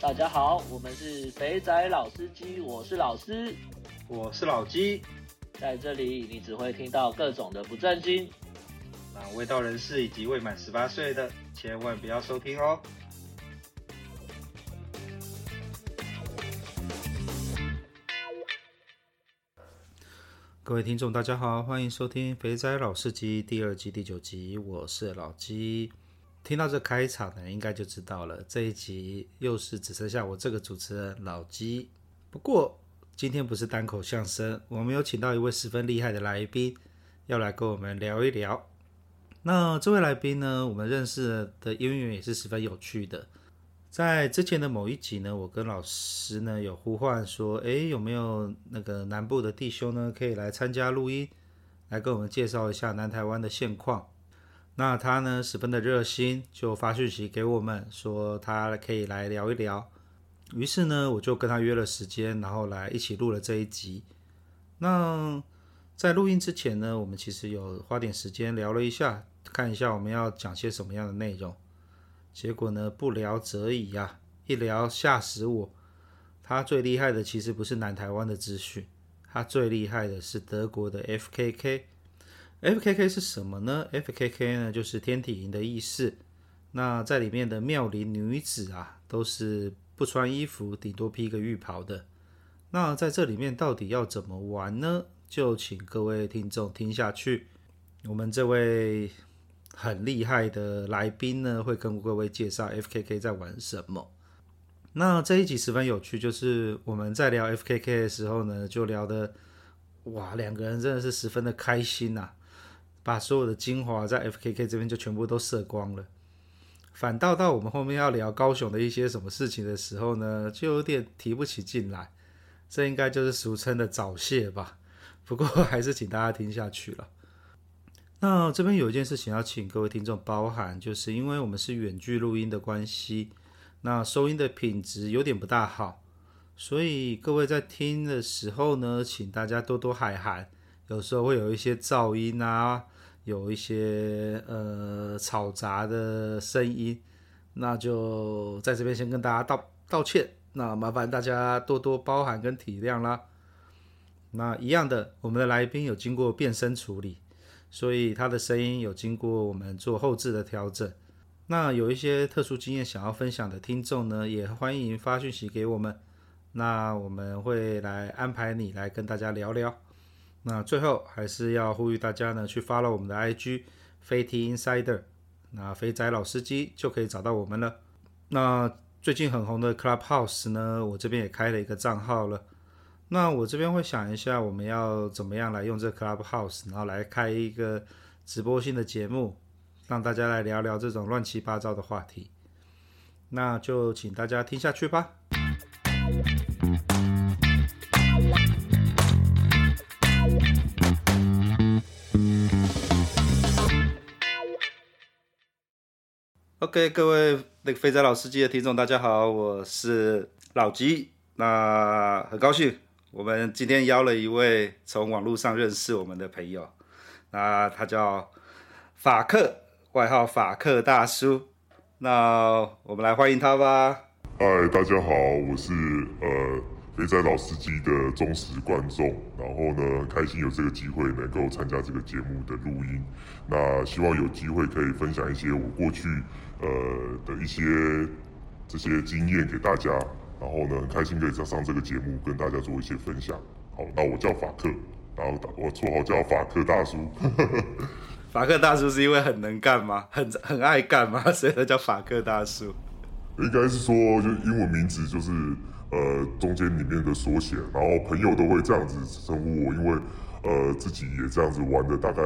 大家好，我们是肥仔老司机，我是老司，我是老鸡，在这里你只会听到各种的不正经，那未到人士以及未满十八岁的千万不要收听哦。各位听众，大家好，欢迎收听《肥仔老司机》第二季第九集，我是老鸡。听到这开场呢，应该就知道了，这一集又是只剩下我这个主持人老鸡。不过今天不是单口相声，我们有请到一位十分厉害的来宾，要来跟我们聊一聊。那这位来宾呢，我们认识的渊源也是十分有趣的。在之前的某一集呢，我跟老师呢有呼唤说，诶，有没有那个南部的弟兄呢，可以来参加录音，来跟我们介绍一下南台湾的现况。那他呢，十分的热心，就发讯息给我们说他可以来聊一聊。于是呢，我就跟他约了时间，然后来一起录了这一集。那在录音之前呢，我们其实有花点时间聊了一下，看一下我们要讲些什么样的内容。结果呢，不聊则已呀，一聊吓死我。他最厉害的其实不是南台湾的资讯，他最厉害的是德国的 FKK。FKK 是什么呢？FKK 呢，就是天体营的意思。那在里面的妙龄女子啊，都是不穿衣服，顶多披个浴袍的。那在这里面到底要怎么玩呢？就请各位听众听下去。我们这位很厉害的来宾呢，会跟各位介绍 FKK 在玩什么。那这一集十分有趣，就是我们在聊 FKK 的时候呢，就聊的哇，两个人真的是十分的开心呐、把所有的精华在 FKK 这边就全部都射光了，反倒到我们后面要聊高雄的一些什么事情的时候呢，就有点提不起劲来。这应该就是俗称的早泄吧。不过还是请大家听下去了。那这边有一件事情要请各位听众包涵，就是因为我们是远距录音的关系，那收音的品质有点不大好，所以各位在听的时候呢，请大家多多海涵。有时候会有一些噪音啊，有一些呃嘈杂的声音，那就在这边先跟大家道道歉，那麻烦大家多多包涵跟体谅啦。那一样的，我们的来宾有经过变声处理，所以他的声音有经过我们做后置的调整。那有一些特殊经验想要分享的听众呢，也欢迎发讯息给我们，那我们会来安排你来跟大家聊聊。那最后还是要呼吁大家呢，去发了我们的 IG 飞 T Insider，那肥仔老司机就可以找到我们了。那最近很红的 Clubhouse 呢，我这边也开了一个账号了。那我这边会想一下，我们要怎么样来用这 Clubhouse，然后来开一个直播性的节目，让大家来聊聊这种乱七八糟的话题。那就请大家听下去吧。OK，各位那个飞仔老司机的听众，大家好，我是老吉。那很高兴，我们今天邀了一位从网络上认识我们的朋友，那他叫法克，外号法克大叔。那我们来欢迎他吧。嗨，大家好，我是呃。肥仔老司机的忠实观众，然后呢，开心有这个机会能够参加这个节目的录音。那希望有机会可以分享一些我过去呃的一些这些经验给大家。然后呢，很开心可以上上这个节目跟大家做一些分享。好，那我叫法克，然后我绰号叫法克大叔。法克大叔是因为很能干吗？很很爱干吗？所以他叫法克大叔。应该是说，就英文名字就是。呃，中间里面的缩写，然后朋友都会这样子称呼我，因为呃自己也这样子玩了大概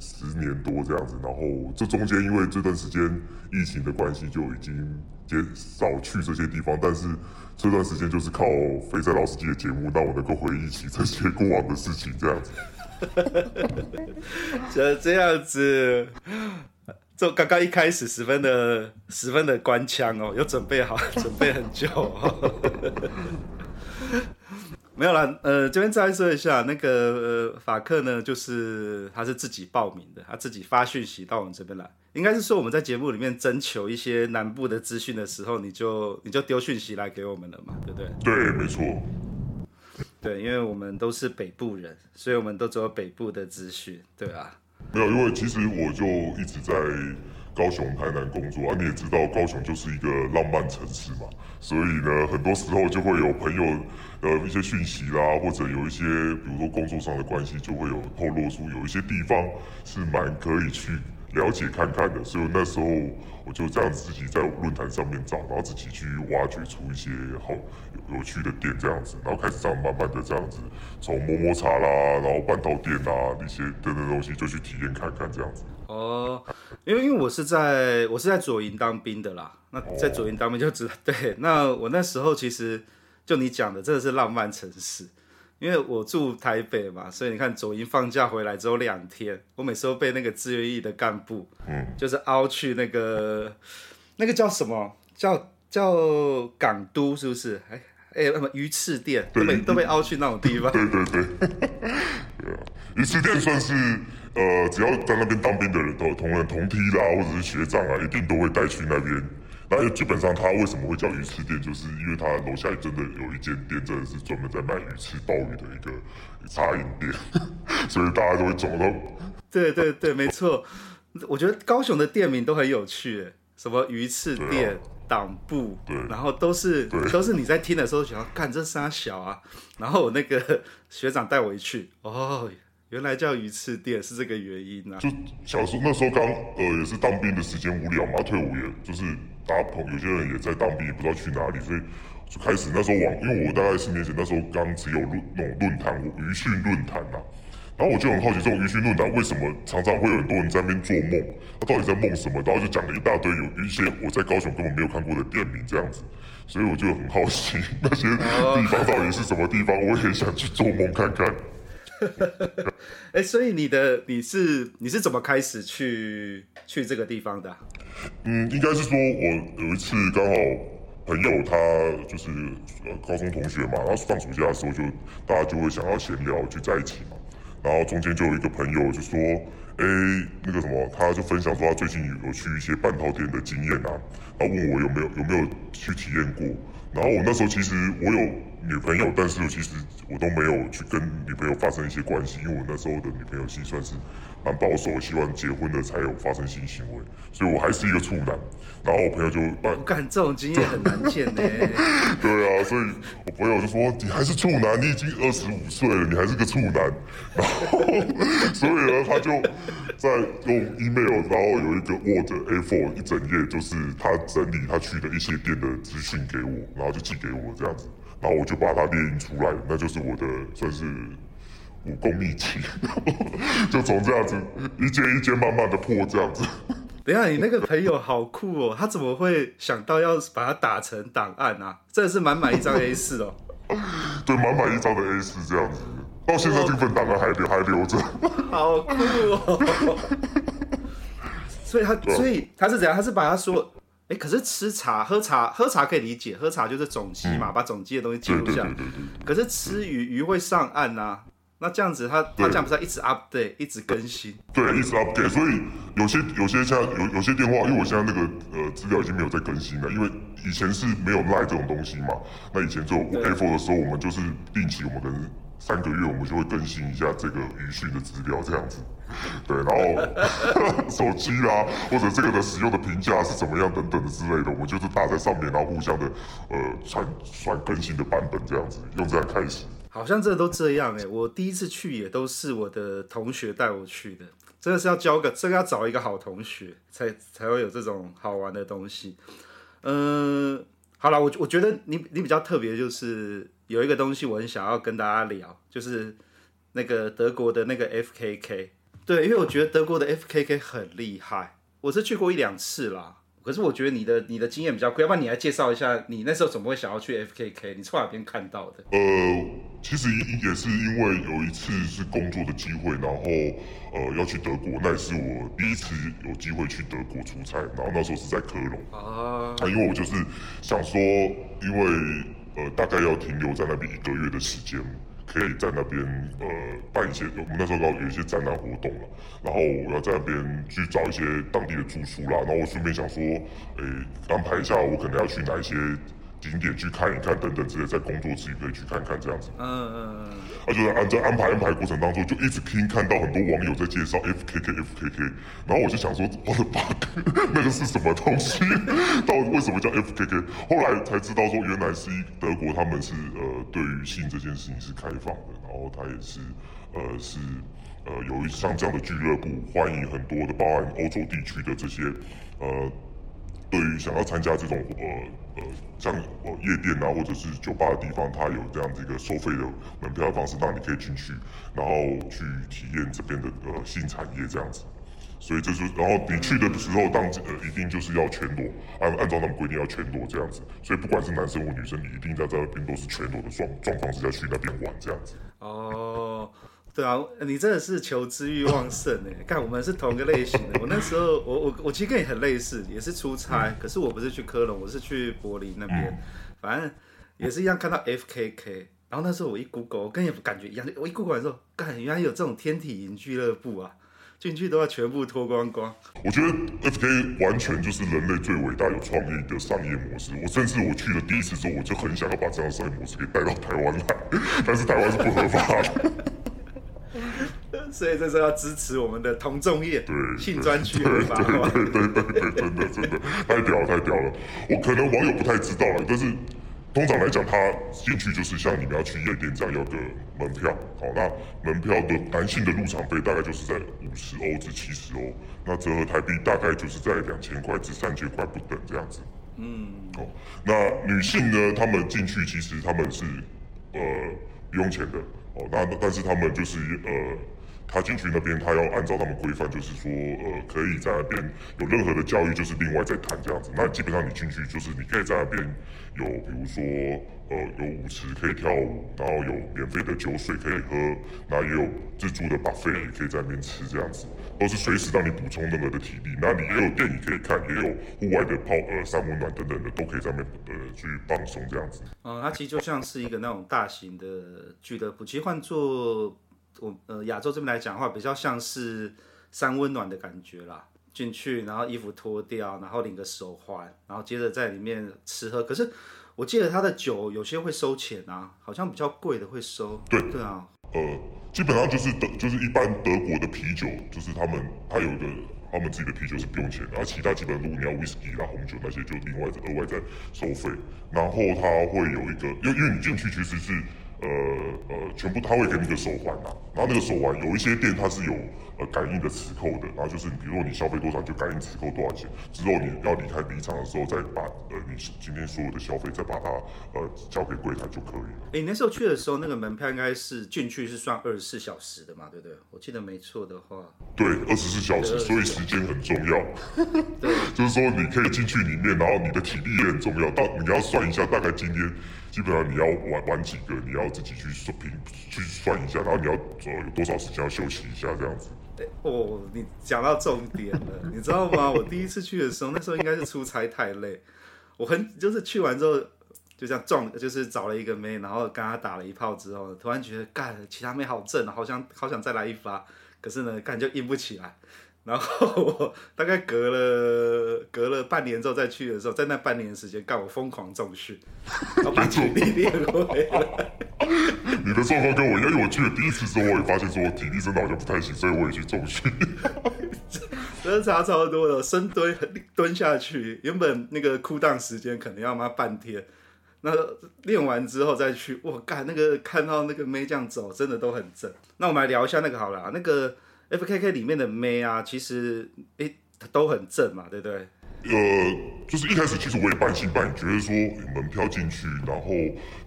十年多这样子，然后这中间因为这段时间疫情的关系，就已经减少去这些地方，但是这段时间就是靠肥仔老司机的节目，让我能够回忆起这些过往的事情，这样子。就这样子。就刚刚一开始十分的十分的官腔哦，有准备好，准备很久哦。没有啦，呃，这边再说一下，那个呃法克呢，就是他是自己报名的，他自己发讯息到我们这边来，应该是说我们在节目里面征求一些南部的资讯的时候，你就你就丢讯息来给我们了嘛，对不对？对，没错。对，因为我们都是北部人，所以我们都只有北部的资讯，对啊。没有，因为其实我就一直在高雄、台南工作啊。你也知道，高雄就是一个浪漫城市嘛，所以呢，很多时候就会有朋友呃一些讯息啦，或者有一些比如说工作上的关系，就会有透露出有一些地方是蛮可以去了解看看的。所以那时候我就这样自己在论坛上面找，然后自己去挖掘出一些好有，有趣的店这样子，然后开始这样慢慢的这样子，从摸摸茶啦，然后半岛店啊那些等等东西就去体验看看这样子。哦，因为因为我是在我是在左营当兵的啦，那在左营当兵就知道，对，那我那时候其实就你讲的，真的是浪漫城市。因为我住台北嘛，所以你看左营放假回来只有两天，我每次都被那个志愿役的干部，嗯，就是凹去那个那个叫什么叫叫港都是不是？哎哎，什么鱼翅店都被都被凹去那种地方。对对对，对啊，鱼翅店算是呃，只要在那边当兵的人都同人同梯啦，或者是学长啊，一定都会带去那边。那基本上他为什么会叫鱼翅店，就是因为他楼下真的有一间店，真的是专门在卖鱼翅鲍鱼的一个茶饮店，所以大家都会走到。对对对，没错。我觉得高雄的店名都很有趣，什么鱼翅店、党部，对，然后都是都是你在听的时候想要看这三小啊，然后我那个学长带我一去，哦。原来叫鱼翅店是这个原因啊！就小时候那时候刚呃也是当兵的时间无聊嘛，退伍也就是大家朋友有些人也在当兵，也不知道去哪里，所以就开始那时候网，因为我大概十年前那时候刚只有论那种论坛鱼讯论坛呐，然后我就很好奇这种鱼讯论坛为什么常常会有很多人在那边做梦，他到底在梦什么？然后就讲了一大堆有一些我在高雄根本没有看过的店名这样子，所以我就很好奇那些地方到底是什么地方，我也想去做梦看看。哎、欸，所以你的你是你是怎么开始去去这个地方的、嗯，应该是说我有一次刚好朋友他就是呃高中同学嘛，然后放暑假的时候就大家就会想要闲聊聚在一起嘛，然后中间就有一个朋友就说，哎、那个什么，他就分享说他最近有去一些半套店的经验啊，然后问我有没有有没有去体验过，然后我那时候其实我有。女朋友，但是其实我都没有去跟女朋友发生一些关系，因为我那时候的女朋友其实算是蛮保守，希望结婚的才有发生性行为，所以我还是一个处男。然后我朋友就，我感这种经验很难见呢。对啊，所以我朋友就说你还是处男，你已经二十五岁了，你还是个处男。然后，所以呢，他就在用 email，然后有一个 Word A4 一整页，就是他整理他去的一些店的资讯给我，然后就寄给我这样子。然后我就把它列印出来，那就是我的算是武功秘籍，就从这样子一件一件慢慢的破这样子。等一下，你那个朋友好酷哦，他怎么会想到要把它打成档案啊？这是满满一张 A 四哦。对，满满一张的 A 四这样子，到现在这份档案还留还留着。好酷哦！所以他所以他是怎样？他是把他说。哎，可是吃茶、喝茶、喝茶可以理解，喝茶就是总机嘛，嗯、把总机的东西记录下来。可是吃鱼，鱼会上岸呐、啊，那这样子他他这样不是要一直 update，一直更新？对，一直 update。所以有些有些像有有些电话，因为我现在那个呃资料已经没有在更新了，因为以前是没有 Line 这种东西嘛。那以前只有 A4 的时候，我们就是定期，我们可能三个月我们就会更新一下这个语讯的资料，这样子。对，然后 手机啦，或者这个的使用的评价是怎么样等等的之类的，我们就是打在上面，然后互相的呃传传更新的版本这样子，用这样开始。好像这都这样哎、我第一次去也都是我的同学带我去的，真的是要交个，这个要找一个好同学才才会有这种好玩的东西。嗯、好了，我我觉得你你比较特别，就是有一个东西我很想要跟大家聊，就是那个德国的那个 FKK。对，因为我觉得德国的 FKK 很厉害，我是去过一两次啦。可是我觉得你的你的经验比较贵，要不然你来介绍一下，你那时候怎么会想要去 FKK？你从哪边看到的？呃，其实也是因为有一次是工作的机会，然后呃要去德国，那也是我第一次有机会去德国出差，然后那时候是在科隆啊，啊，因为我就是想说，因为。呃大概要停留在那边一个月的时间。可以在那边呃办一些，我们那时候搞有一些展览活动了，然后我要在那边去找一些当地的住宿啦，然后我顺便想说，诶安排一下我可能要去哪一些。景点去看一看，等等之类，在工作之余可以去看看这样子。嗯嗯嗯。他就在安在安排安排过程当中，就一直听看到很多网友在介绍 FKK FKK，然后我就想说，我的妈，那个是什么东西？到底为什么叫 FKK？后来才知道说，原来是德国，他们是呃对于性这件事情是开放的，然后他也是呃是呃有一像这样的俱乐部，欢迎很多的包含欧洲地区的这些呃。对于想要参加这种呃呃像呃夜店啊或者是酒吧的地方，它有这样子一个收费的门票方式，让你可以进去，然后去体验这边的呃性产业这样子。所以这是，然后你去的时候，当呃一定就是要全裸，按按照他们规定要全裸这样子。所以不管是男生或女生，你一定在在那边都是全裸的状状况下去那边玩这样子。哦。对啊，你真的是求知欲旺盛哎！看我们是同一个类型的。我那时候，我我我其实跟你很类似，也是出差，嗯、可是我不是去科隆，我是去柏林那边，嗯、反正也是一样看到 FKK。然后那时候我一 Google，我跟你感觉一样，我一 Google 完之后，干，原来有这种天体营俱乐部啊！进去都要全部脱光光。我觉得 FKK 完全就是人类最伟大、有创意的商业模式。我甚至我去了第一次之后，我就很想要把这样的商业模式给带到台湾来，但是台湾是不合法的。所以这时候要支持我们的同众业，性专区合法化。对对对对，真的真的太屌了太屌了！我可能网友不太知道了，但是通常来讲，他进去就是像你们要去夜店这样要个门票。好，那门票的男性的入场费大概就是在五十欧至七十欧，那折合台币大概就是在两千块至三千块不等这样子。嗯，好，那女性呢，她们进去其实他们是呃不用钱的。哦，那但是他们就是呃。他进去那边，他要按照他们规范，就是说，呃，可以在那边有任何的教育，就是另外再谈这样子。那基本上你进去，就是你可以在那边有，比如说，呃，有舞池可以跳舞，然后有免费的酒水可以喝，然后也有自助的 buffet 也可以在那边吃这样子，都是随时让你补充任何的体力。那你也有电影可以看，也有户外的泡呃三温暖等等的，都可以在那边呃去放松这样子。嗯，它其实就像是一个那种大型的俱乐部，其实换做。我呃亚洲这边来讲的话，比较像是三温暖的感觉啦。进去，然后衣服脱掉，然后领个手环，然后接着在里面吃喝。可是我记得他的酒有些会收钱啊，好像比较贵的会收。对对啊，呃，基本上就是德，就是一般德国的啤酒，就是他们他有的他们自己的啤酒是不用钱，然后其他基本上如果你要威士忌啦、红酒那些，就另外额外再收费。然后他会有一个，因为因为你进去其实是。呃呃，全部他会给你个手环呐、啊，然后那个手环有一些店它是有呃感应的磁扣的，然后就是你比如说你消费多少就感应磁扣多少钱，之后你要离开离场的时候再把呃你今天所有的消费再把它呃交给柜台就可以了。哎，你那时候去的时候那个门票应该是进去是算二十四小时的嘛，对不对？我记得没错的话。对，二十四小时，所以时间很重要。对，就是说你可以进去里面，然后你的体力也很重要，到你要算一下大概今天。基本上你要玩玩几个，你要自己去算评去算一下，然后你要呃有多少时间要休息一下这样子。哦，你讲到重点了，你知道吗？我第一次去的时候，那时候应该是出差太累，我很就是去完之后就这样撞，就是找了一个妹，然后跟她打了一炮之后，突然觉得干其他妹好正，好想好想再来一发，可是呢，干就硬不起来。然后我 大概隔了隔了半年之后再去的时候，在那半年的时间，干我疯狂重训，然后把体力练回来。你的状况跟我一样，因为我去了第一次之后，我也发现说我体力真的好像不太行，所以我也去重训。真的差超多的，深蹲蹲下去，原本那个 cool down 时间可能要妈半天，那练完之后再去，我干那个看到那个妹这样走，真的都很正。那我们来聊一下那个好了，那个。FKK 里面的妹啊，其实诶都很正嘛，对不对？呃，就是一开始其实我也半信半疑，觉得说门票进去，然后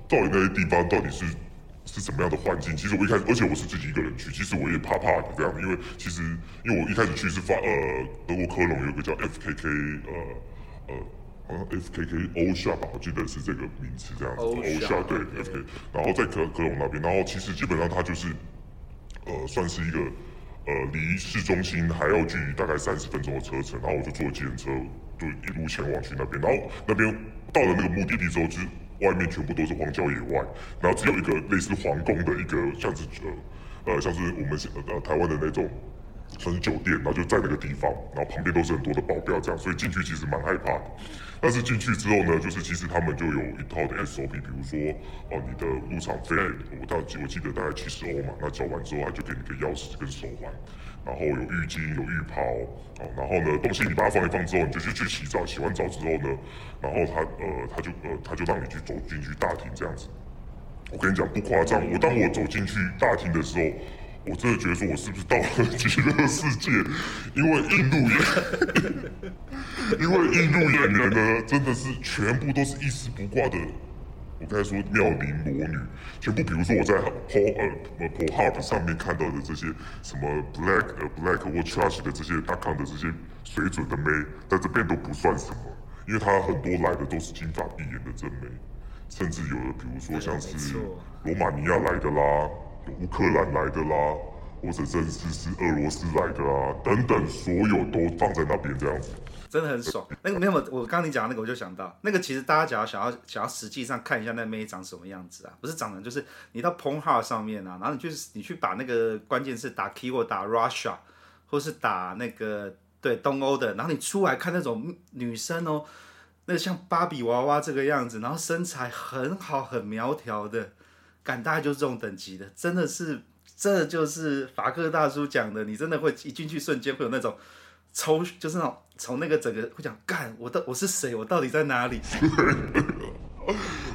到底那些地方到底是是什么样的环境？其实我一开始，而且我是自己一个人去，其实我也怕怕的这样，因为其实因为我一开始去是发呃德国科隆有个叫 FKK 呃呃好像 FKK 欧夏吧，我记得是这个名字这样子，欧夏对 FK，然后在科科隆那边，然后其实基本上它就是呃算是一个。呃，离市中心还要距离大概三十分钟的车程，然后我就坐计程车，就一路前往去那边。然后那边到了那个目的地之后，就是外面全部都是荒郊野外，然后只有一个类似皇宫的一个像是呃呃像是我们呃台湾的那种。算是酒店，然后就在那个地方，然后旁边都是很多的保镖，这样，所以进去其实蛮害怕的。但是进去之后呢，就是其实他们就有一套的 SOP，比如说哦，你的入场费，我大我记得大概七十欧嘛，那交完之后他就给你个钥匙跟手环，然后有浴巾有浴袍，哦，然后呢东西你把它放一放之后，你就去去洗澡，洗完澡之后呢，然后他呃他就呃他就让你去走进去大厅这样子。我跟你讲不夸张，我当我走进去大厅的时候。我真的觉得说，我是不是到了 极乐世界？因为印度演，因为印度演员呢，真的是全部都是一丝不挂的。我刚才说妙龄裸女，全部比如说我在 Paul 呃 Pornhub 上面看到的这些什么 Black 呃 Black 或 Trash 的这些大康的这些水准的妹，在这边都不算什么，因为他很多来的都是金发碧眼的真妹，甚至有的比如说像是罗马尼亚来的啦。乌克兰来的啦，或者甚至是俄罗斯来的啊，等等，所有都放在那边这样子，真的很爽。那个没有，我刚刚你讲那个，我就想到那个，其实大家只要想要想要实际上看一下那妹长什么样子啊，不是长得就是你到 p o n h u 上面啊，然后你就是你去把那个关键字打 keyword 打 Russia，或是打那个对东欧的，然后你出来看那种女生哦，那个像芭比娃娃这个样子，然后身材很好很苗条的。感大概就是这种等级的，真的是，这就是法克大叔讲的，你真的会一进去瞬间会有那种抽，就是那种从那个整个会讲干，我到我是谁，我到底在哪里？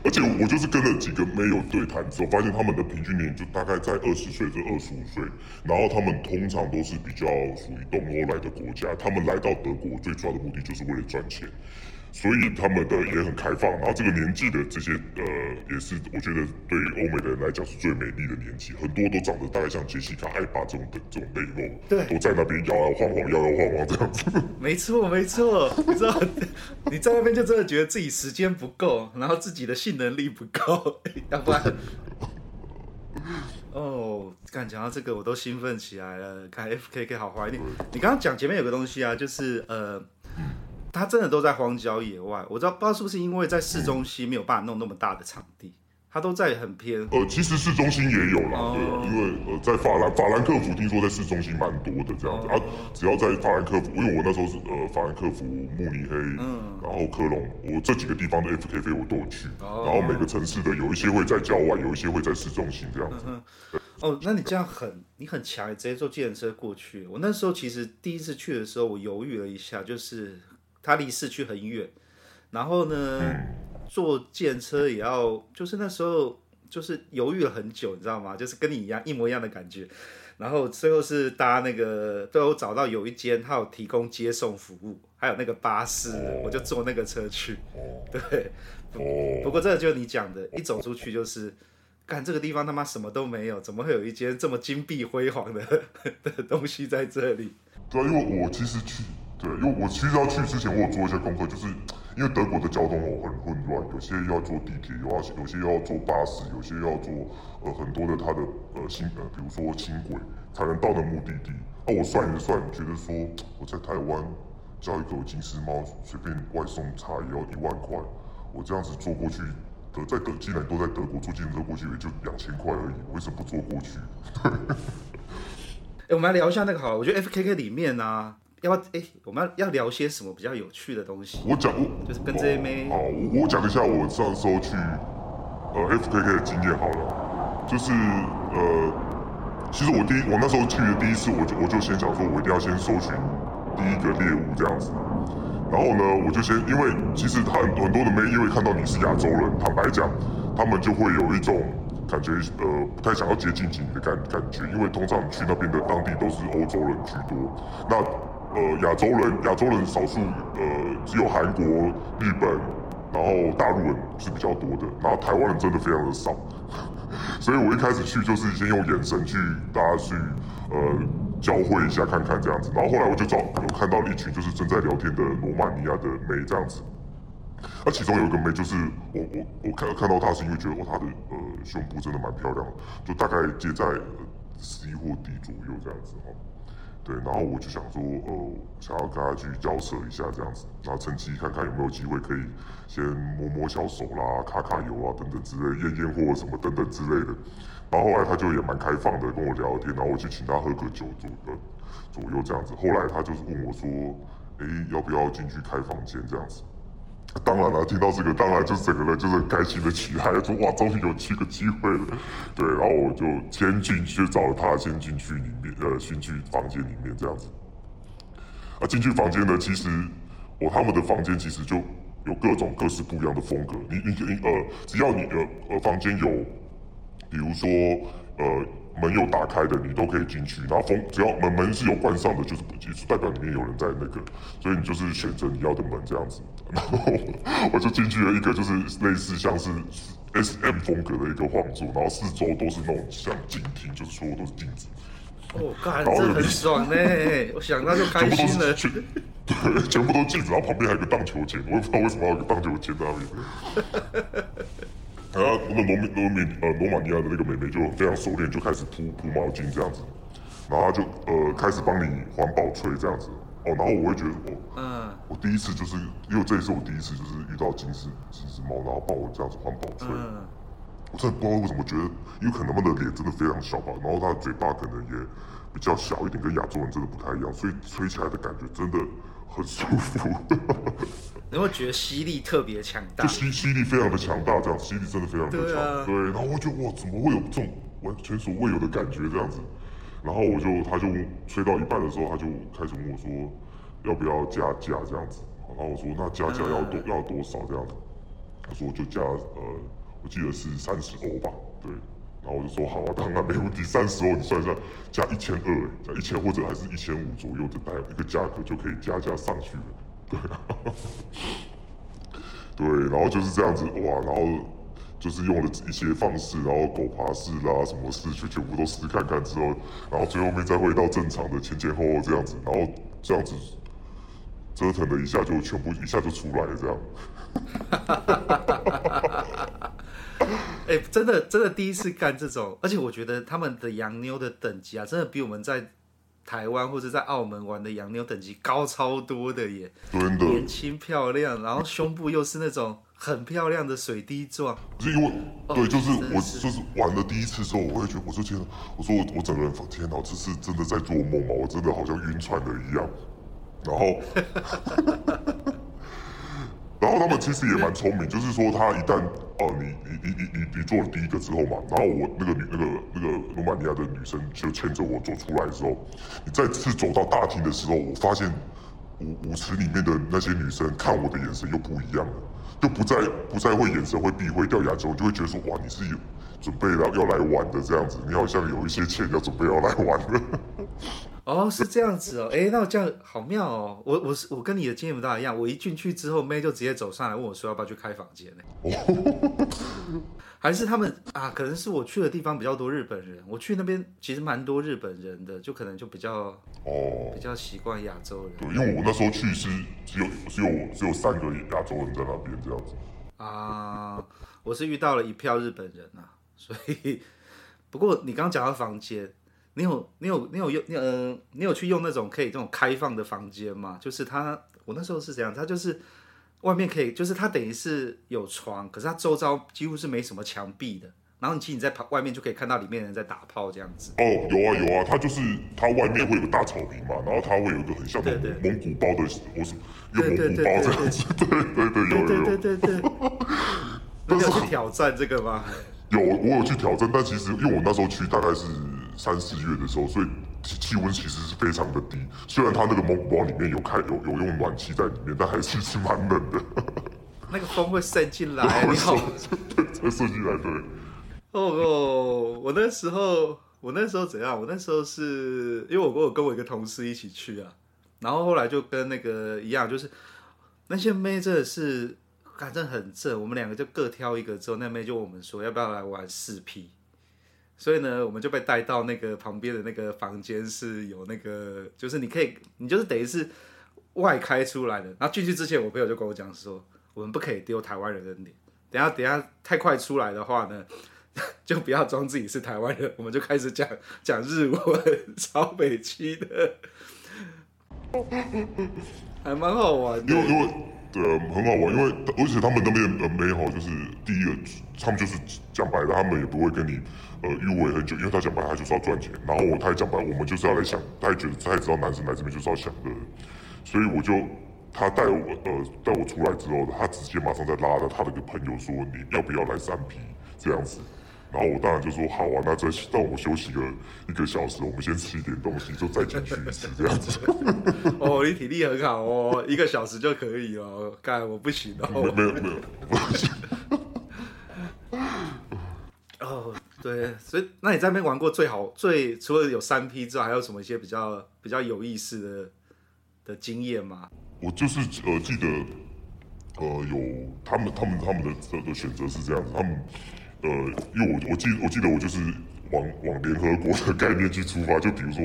而且我就是跟了几个没有对谈之后，发现他们的平均年龄就大概在二十岁至二十五岁，然后他们通常都是比较属于东欧来的国家，他们来到德国最主要的目的就是为了赚钱。所以他们的也很开放，然后这个年纪的这些呃，也是我觉得对欧美的人来讲是最美丽的年纪，很多都长得大概像杰西卡艾巴这种的这种类貌，对，都在那边摇摇晃晃，摇摇晃晃这样子。没错，没错，你知道你在那边就真的觉得自己时间不够，然后自己的性能力不够，要不然，哦，刚讲到这个我都兴奋起来了，看 FKK 好怀念。你刚刚讲前面有个东西啊，就是呃。他真的都在荒郊野外，我知道不知道是不是因为在市中心没有办法弄那么大的场地，他都在很偏。呃，其实市中心也有啦，哦、对啊，因为呃在法兰法兰克福听说在市中心蛮多的这样子、哦、啊，只要在法兰克福，因为我那时候是呃法兰克福、慕尼黑，嗯，然后科隆，我这几个地方的 FK 飞我都有去，哦、然后每个城市的有一些会在郊外，有一些会在市中心这样子。嗯、哦，那你这样很你很强，直接坐计程车过去。我那时候其实第一次去的时候，我犹豫了一下，就是。它离市区很远，然后呢，坐电车也要，就是那时候就是犹豫了很久，你知道吗？就是跟你一样一模一样的感觉，然后最后是搭那个，最后找到有一间，它有提供接送服务，还有那个巴士，我就坐那个车去。对，不过这个就是你讲的，一走出去就是，干这个地方他妈什么都没有，怎么会有一间这么金碧辉煌的 的东西在这里？对，因为我其实去。对，因为我其实要去之前，我有做一些功课，就是因为德国的交通哦很混乱，有些要坐地铁，有啊，有些要坐巴士，有些要坐呃很多的它的呃轻呃，比如说轻轨才能到的目的地。那、我算一算，觉得说我在台湾叫一个金丝猫随便外送茶也要一万块，我这样子坐过去，德在德既然都在德国坐计程车过去也就两千块而已，为什么不坐过去？哎，我们来聊一下那个好了，我觉得 FKK 里面啊。要不要哎，我们要要聊些什么比较有趣的东西？我讲，就是跟这些妹。好，我我讲一下我上时候去呃 FKK 的经验好了。就是呃，其实我第一我那时候去的第一次，我就我就先想说，我一定要先搜寻第一个猎物这样子。然后呢，我就先因为其实很很多的妹，因为看到你是亚洲人，坦白讲，他们就会有一种感觉呃不太想要接近你的感感觉，因为通常去那边的当地都是欧洲人居多。那呃，亚洲人，亚洲人少数，呃，只有韩国、日本，然后大陆人是比较多的，然后台湾人真的非常的少，所以我一开始去就是先用眼神去大家去呃交汇一下看看这样子，然后后来我就找有看到一群就是正在聊天的罗马尼亚的妹这样子，那其中有一个妹就是我我我看看到她是因为觉得哦她的呃胸部真的蛮漂亮的，就大概接在呃 C 或 D 左右这样子哈。对，然后我就想说，呃，想要跟他去交涉一下这样子，然后趁机看看有没有机会可以先摸摸小手啦、揩揩油啊等等之类、验验货什么等等之类的。然后后来他就也蛮开放的跟我聊天，然后我就请他喝个酒左呃左右这样子。后来他就是问我说，哎，要不要进去开房间这样子？当然了，听到这个，当然就整个人就是开心的起来，说哇，终于有这个机会了。对，然后我就先进去找了他，先进去里面，呃，进去房间里面这样子。啊，进去房间呢，其实我、他们的房间其实就有各种各式不一样的风格。你你你呃，只要你呃呃房间有，比如说呃。门有打开的，你都可以进去。然后风只要门门是有关上的，就是不进，代表里面有人在那个，所以你就是选择你要的门这样子。然后我就进去了一个，就是类似像是 SM 风格的一个晃座，然后四周都是那种像镜厅，就是所有都是镜子。哦，干，这很爽呢！我想到就开心了。全，对，全部都镜子，然后旁边还有个荡秋千，我也不知道为什么要有个荡秋千在那边。然后那个罗米罗米呃罗马尼亚的那个美眉就非常熟练，就开始铺铺毛巾这样子，然后就呃开始帮你环保吹这样子哦，然后我会觉得哦，嗯，我第一次就是因为这也是我第一次就是遇到金丝金丝猫，然后帮我这样子环保吹，嗯，我真的不知道为什么觉得，因为可能他们的脸真的非常小吧，然后他的嘴巴可能也比较小一点，跟亚洲人真的不太一样，所以吹起来的感觉真的很舒服。你会觉得吸力特别强大，就吸吸力非常的强大，这样吸力真的非常的强，对，啊、对。然后我就哇，怎么会有这种完全所未有的感觉这样子？然后我就他就吹到一半的时候，他就开始问我说要不要加价这样子。然后我说那加价要多、嗯、要多少这样子？他说就加呃，我记得是三十欧吧，对。然后我就说好啊，当然没问题，三十欧你算一下，加一千二，加一千或者还是一千五左右，的大概一个价格就可以加价上去了。对，对，然后就是这样子哇，然后就是用了一些方式，然后狗爬式啦，什么式就全部都试看看之后，然后最后面再回到正常的前前后后这样子，然后这样子折腾了一下，就全部一下就出来了这样。哎、欸，真的真的第一次干这种，而且我觉得他们的洋妞的等级啊，真的比我们在。台湾或者在澳门玩的洋妞等级高超多的耶，真的年轻漂亮，然后胸部又是那种很漂亮的水滴状。是因为对，就是我就是玩了第一次之后，我会觉得我说天，我说我我整个人天哪，这是真的在做梦吗？我真的好像晕船了一样。然后。然后他们其实也蛮聪明，就是说他一旦呃你你你你你你做了第一个之后嘛，然后我那个女那个那个罗马尼亚的女生就牵着我走出来的时候，你再次走到大厅的时候，我发现舞舞池里面的那些女生看我的眼神又不一样了，就不再不再会眼神会避讳掉牙之后，就会觉得说哇你是有准备要要来玩的这样子，你好像有一些钱要准备要来玩了。哦，是这样子哦，哎，那我这样好妙哦。我我是我跟你的经验不大一样，我一进去之后，妹就直接走上来问我说要不要去开房间呢？还是他们啊？可能是我去的地方比较多日本人，我去那边其实蛮多日本人的，就可能就比较哦比较习惯亚洲人。对，因为我那时候去是只有只有只有三个亚洲人在那边这样子。啊，我是遇到了一票日本人啊，所以 不过你刚刚讲到房间。你有你有你有用你呃你有去用那种可以这种开放的房间吗？就是他我那时候是怎样？他就是外面可以，就是它等于是有床，可是它周遭几乎是没什么墙壁的。然后你其实你在外面就可以看到里面人在打炮这样子。哦，有啊有啊，它就是它外面会有个大草坪嘛，然后它会有一个很像的蒙古包的，我是有蒙古包这样子，对对对有有有。对对对对对。你有去挑战这个吗？有，我有去挑战，但其实因为我那时候去大概是。三四月的时候，所以气气温其实是非常的低。虽然它那个蒙古包里面有开有有用暖气在里面，但还是是蛮冷的。那个风会渗进来，你好，对，会渗进来，对。哦哦，我那时候我那时候怎样？我那时候是因为我跟我跟我一个同事一起去啊，然后后来就跟那个一样，就是那些妹真的是反正很正，我们两个就各挑一个之后，那妹就问我们说要不要来玩四 P。所以呢，我们就被带到那个旁边的那个房间，是有那个，就是你可以，你就是等于是外开出来的。然后进去之前，我朋友就跟我讲说，我们不可以丢台湾人的脸。等下等下太快出来的话呢，就不要装自己是台湾人，我们就开始讲讲日文，超北区的，还蛮好玩的。因为因为对啊，很好玩，因为而且他们那边很美好，就是第一个，他们就是讲白了，他们也不会跟你呃迂回很久，因为他讲白，他就是要赚钱。然后我他也讲白了，我们就是要来想，他也觉得他也知道男生来这边就是要想的，所以我就。他带我呃带我出来之后，他直接马上在拉着他的一个朋友说：“你要不要来三 P 这样子？”然后我当然就说：“好啊，那再让我休息个一个小时，我们先吃一点东西，就再进去一次这样子。”哦，你体力很好哦，一个小时就可以哦。干，我不行哦。没有没有没有，不行。哦，对，所以那你在那边玩过最好最除了有三 P 之外，还有什么一些比较比较有意思的的经验吗？我就是呃记得，呃有他们他们他们的的选择是这样子，他们呃因为我我记我记得我就是往往联合国的 概念去出发，就比如说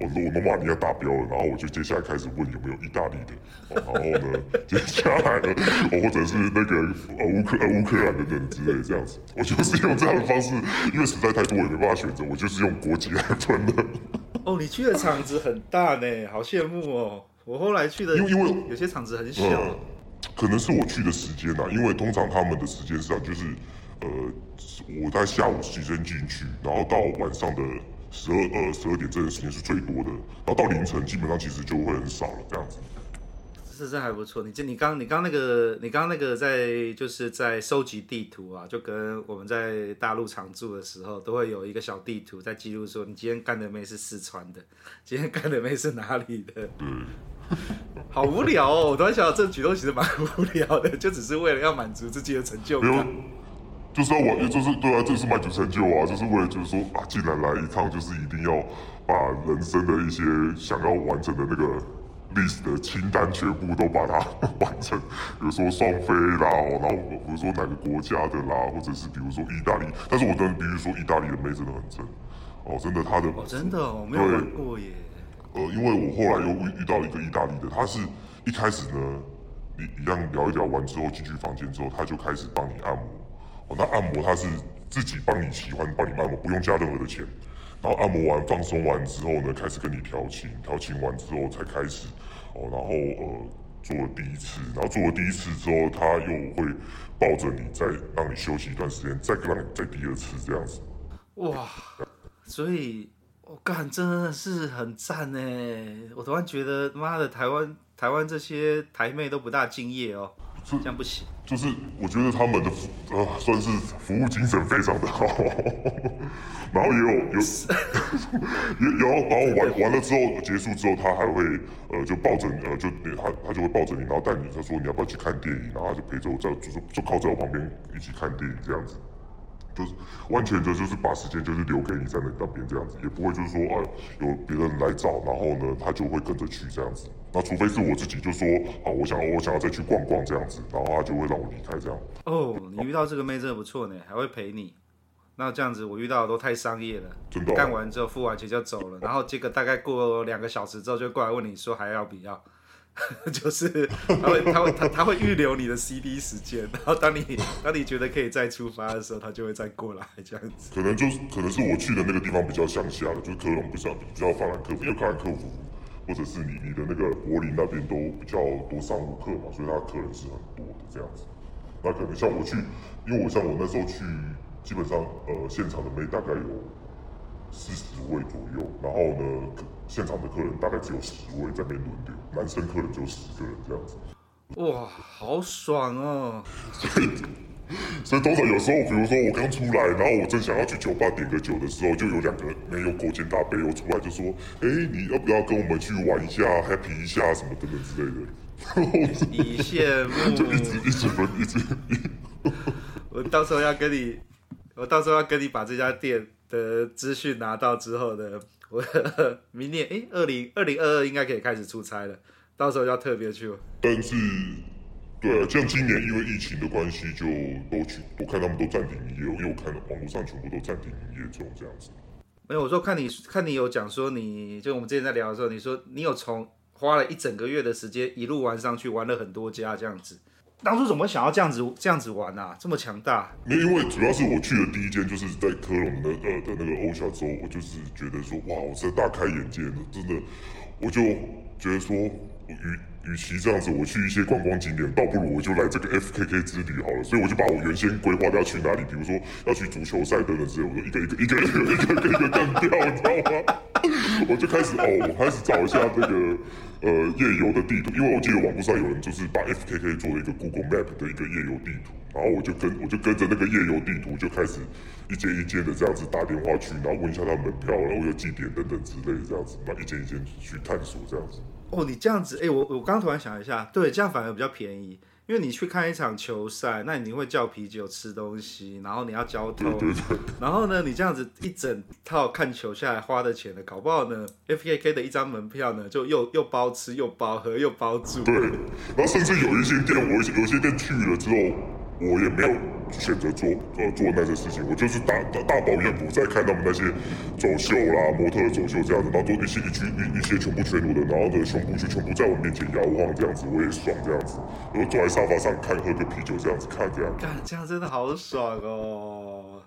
我说我罗马尼亚达标了，然后我就接下来开始问有没有意大利的，然后呢 接下来呢，或者是那个呃乌克呃乌克兰的人之类这样子，我就是用这样的方式，因为实在太多我也没办法选择，我就是用国籍来分的。哦，你去的场子很大呢，好羡慕哦。我后来去的，因为因为有些场子很小，呃，可能是我去的时间呐，因为通常他们的时间上就是，呃，我在下午时间进去，然后到晚上的十二呃十二点这个时间是最多的，然后到凌晨基本上其实就会很少了这样子。是这还不错，你这你刚你刚那个你刚那个在就是在收集地图啊，就跟我们在大陆常住的时候都会有一个小地图在记录说你今天干的妹是四川的，今天干的妹是哪里的。嗯。好无聊哦！我突然想到，这举动其实蛮无聊的，就只是为了要满足自己的成就感。就是要玩，就是对啊，这是卖主成就啊，就是为了就是说啊，既然来一趟，就是一定要把人生的一些想要完成的那个 list 的清单全部都把它完成。比如说双飞啦，然后比如说哪个国家的啦，或者是比如说意大利。但是我真的比如说意大利的妹真的很正哦，真的她的哦，真的我没有玩过耶。呃，因为我后来又遇遇到一个意大利的，他是一开始呢，你一样聊一聊完之后进去房间之后，他就开始帮你按摩。哦，那按摩他是自己帮你喜欢帮你按摩，不用加任何的钱。然后按摩完放松完之后呢，开始跟你调情，调情完之后才开始哦，然后呃做了第一次，然后做了第一次之后，他又会抱着你再让你休息一段时间，再让你再第二次这样子。哇，所以。我干、真的是很赞呢！我突然觉得，妈的，台湾台湾这些台妹都不大敬业哦，这样不行。就是我觉得他们的服呃算是服务精神非常的好，然后也有有 也有然后玩完了之后结束之后，他还会呃就抱着你呃就他他就会抱着你，然后带你，他说你要不要去看电影，然后他就陪着我在就是就靠在我旁边一起看电影这样子。就是完全就就是把时间就是留给你在那那边这样子，也不会就是说啊有别人来找，然后呢他就会跟着去这样子。那除非是我自己就说啊我想要我想要再去逛逛这样子，然后他就会让我离开这样。哦，你遇到这个妹真的不错呢，还会陪你。那这样子我遇到的都太商业了，真的啊？干完之后付完钱就走了，然后这个大概过两个小时之后就过来问你说还要不要。就是他会他会他他会预留你的 CD 时间，然后当你当你觉得可以再出发的时候，他就会再过来这样子。可能就是可能是我去的那个地方比较乡下的，就是科隆比较比较法兰克福，因为法兰克福或者是你你的那个柏林那边都比较多商务客嘛，所以他客人是很多的这样子。那可能像我去，因为我像我那时候去，基本上呃现场的妹大概有四十位左右，然后呢。现场的客人大概只有十位在那边轮流，男生客人就十个人这样子。哇，好爽哦！所以，所以通常有时候，比如说我刚出来，然后我正想要去酒吧点个酒的时候，就有两个没有勾肩搭背我出来，就说：“哎、欸，你要不要跟我们去玩一下，happy 一下什么等等之类的。”以羡慕，就一直一直轮，一直。我到时候要跟你，我到时候要跟你把这家店的资讯拿到之后的。我 明年诶，二零二零二二应该可以开始出差了，到时候要特别去。但是，对啊，像今年因为疫情的关系，就都去，我看他们都暂停营业，因为我看网络上全部都暂停营业中这样子。没有，我说看你看你有讲说你，就我们之前在聊的时候，你说你有从花了一整个月的时间一路玩上去，玩了很多家这样子。当初怎么想要这样子这样子玩啊？这么强大？因为主要是我去的第一间就是在科隆的呃的那个欧小洲，我就是觉得说哇，我真的大开眼界，真的，我就觉得说与与其这样子，我去一些观光景点，倒不如我就来这个 FKK 之旅好了。所以我就把我原先规划要去哪里，比如说要去足球赛等等之类，我就一个一个一个一个一个一个一个干掉，你知道吗？我就开始哦，我开始找一下这个。呃，夜游的地图，因为我记得网络上有人就是把 FKK 做了一个 Google Map 的一个夜游地图，然后我就跟我就跟着那个夜游地图就开始一间一间的这样子打电话去，然后问一下他门票，然后有几点等等之类的这样子，那一间一间去探索这样子。哦，你这样子，哎、我我刚突然想一下，对，这样反而比较便宜。因为你去看一场球赛，那你会叫啤酒、吃东西，然后你要交通，然后呢，你这样子一整套看球下来花的钱呢，搞不好呢，FKK 的一张门票呢，就又又包吃又包喝又包住。对，然后甚至有一些店，我有一些店去了之后，我也没有。选择做呃做那些事情，我就是大大大饱眼福，在看他们那些走秀啦、模特走秀这样子，然后做一些一群一一些全部全裸的，然后的胸部就全部在我面前摇晃这样子，我也爽这样子，然后坐在沙发上看，喝个啤酒这样子看这样。干，这样真的好爽哦！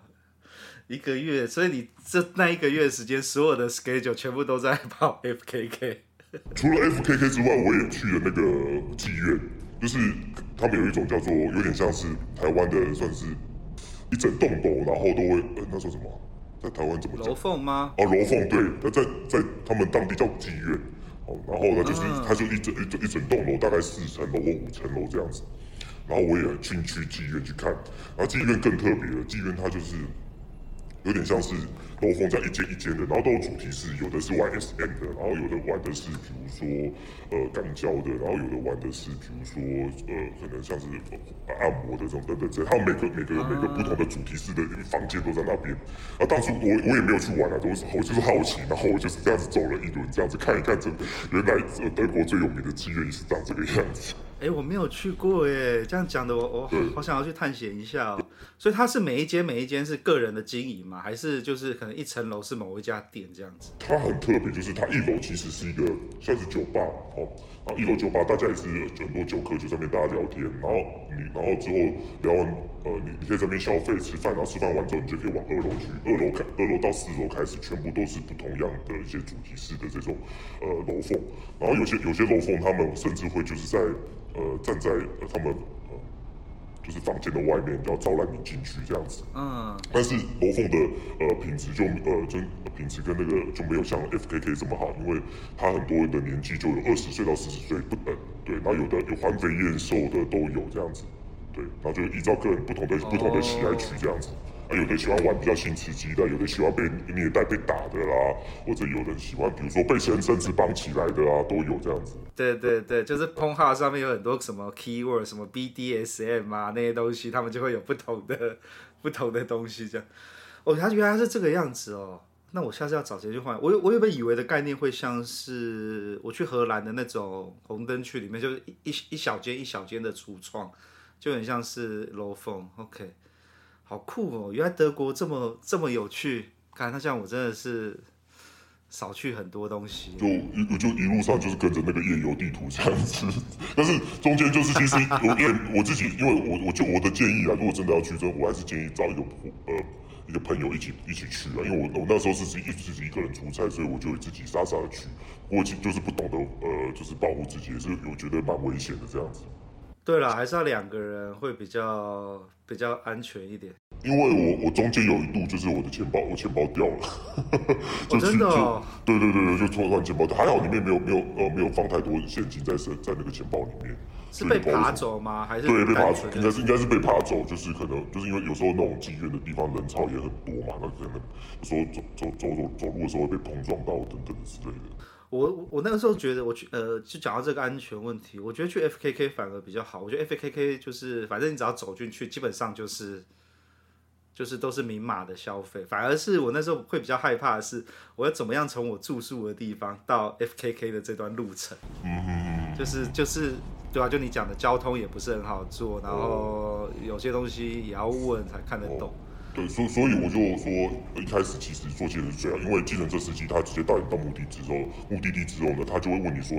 一个月，所以你这那一个月的时间，所有的 schedule 全部都在跑 FKK。除了 FKK 之外，我也去了那个妓院。就是他们有一种叫做有点像是台湾的，算是一整栋楼，然后都会呃那说什么，在台湾怎么讲？楼凤吗？哦，楼凤对，他在在他们当地叫妓院，哦，然后呢就是他就一整一整一整栋楼，大概四层楼或五层楼这样子，然后我也进去妓院去看，然后妓院更特别了，妓院它就是。有点像是楼凤在一间一间的，然后都有主题式，有的是玩 SM 的，然后有的玩的是比如说呃肛交的，然后有的玩的是比如说呃可能像是、按摩的这种等等这，他们每个每个每个不同的主题式的房间都在那边。啊，当初我我也没有去玩啊，都是我就是好奇，然后我就是这样子走了一轮，这样子看一看，这原来德国最有名的妓院也是长这个样子。哎，我没有去过耶，这样讲的我我好想要去探险一下哦。所以它是每一间每一间是个人的经营吗？还是就是可能一层楼是某一家店这样子？它很特别，就是它一楼其实是一个算是酒吧哦，然后一楼酒吧大家也是很多酒客就在那边大家聊天，然后你然后之后聊完呃你你可以在那边消费吃饭，然后吃饭完之后你就可以往二楼去，二楼开二楼到四楼开始全部都是不同样的一些主题式的这种呃楼凤，然后有些有些楼凤他们甚至会就是在。呃，站在他们就是房间的外面，要招揽你进去这样子。嗯。但是罗凤的呃品质就呃就品质跟那个就没有像 FKK 这么好，因为他很多人的年纪就有二十岁到四十岁不等，对，那有的有环肥燕瘦的都有这样子，对，然后就依照个人不同的、哦、不同的喜爱去这样子。有的喜欢玩比较新刺激的，有的喜欢被虐待、被打的啦，或者有的喜欢，比如说被绳绳子绑起来的啊，都有这样子。对对对，就是空号上面有很多什么 keyword，什么 BDSM 啊那些东西，他们就会有不同的不同的东西这样。哦，他原来是这个样子哦。那我下次要找谁去换？我我原本以为的概念会像是我去荷兰的那种红灯区里面，就是一一小间一小间的橱窗，就很像是楼凤。OK。好酷哦！原来德国这么这么有趣，看他像我真的是少去很多东西。就一就一路上就是跟着那个夜游地图这样子，但是中间就是其实我因为我自己，因为我我就我的建议啊，如果真的要去，这我还是建议找一个呃一个朋友一起一起去啊，因为我我那时候是自己自己一个人出差，所以我就自己傻傻的去，我就是不懂得呃就是保护自己，也是我觉得蛮危险的这样子。对了，还是要两个人会比较比较安全一点。因为我我中间有一度就是我的钱包，我钱包掉了，就真的哦？对对对对，就突然钱包掉，还好里面没有没有呃没有放太多现金在身在那个钱包里面。是被扒走吗？还是对被扒走？应该是应该是被扒走，就是可能就是因为有时候那种妓院的地方人潮也很多嘛，那可能有时候走走走走走路的时候会被碰撞到等等之类的。我我那个时候觉得，我去呃，就讲到这个安全问题，我觉得去 FKK 反而比较好。我觉得 FKK 就是，反正你只要走进去，基本上就是就是都是明码的消费。反而是我那时候会比较害怕的是，我要怎么样从我住宿的地方到 FKK 的这段路程，嗯就是就是对啊，就你讲的交通也不是很好做，然后有些东西也要问才看得懂。对，所所以我就说，一开始其实坐计程车是这样，因为计程车司机他直接带你到目的地之后，目的地之后呢，他就会问你说，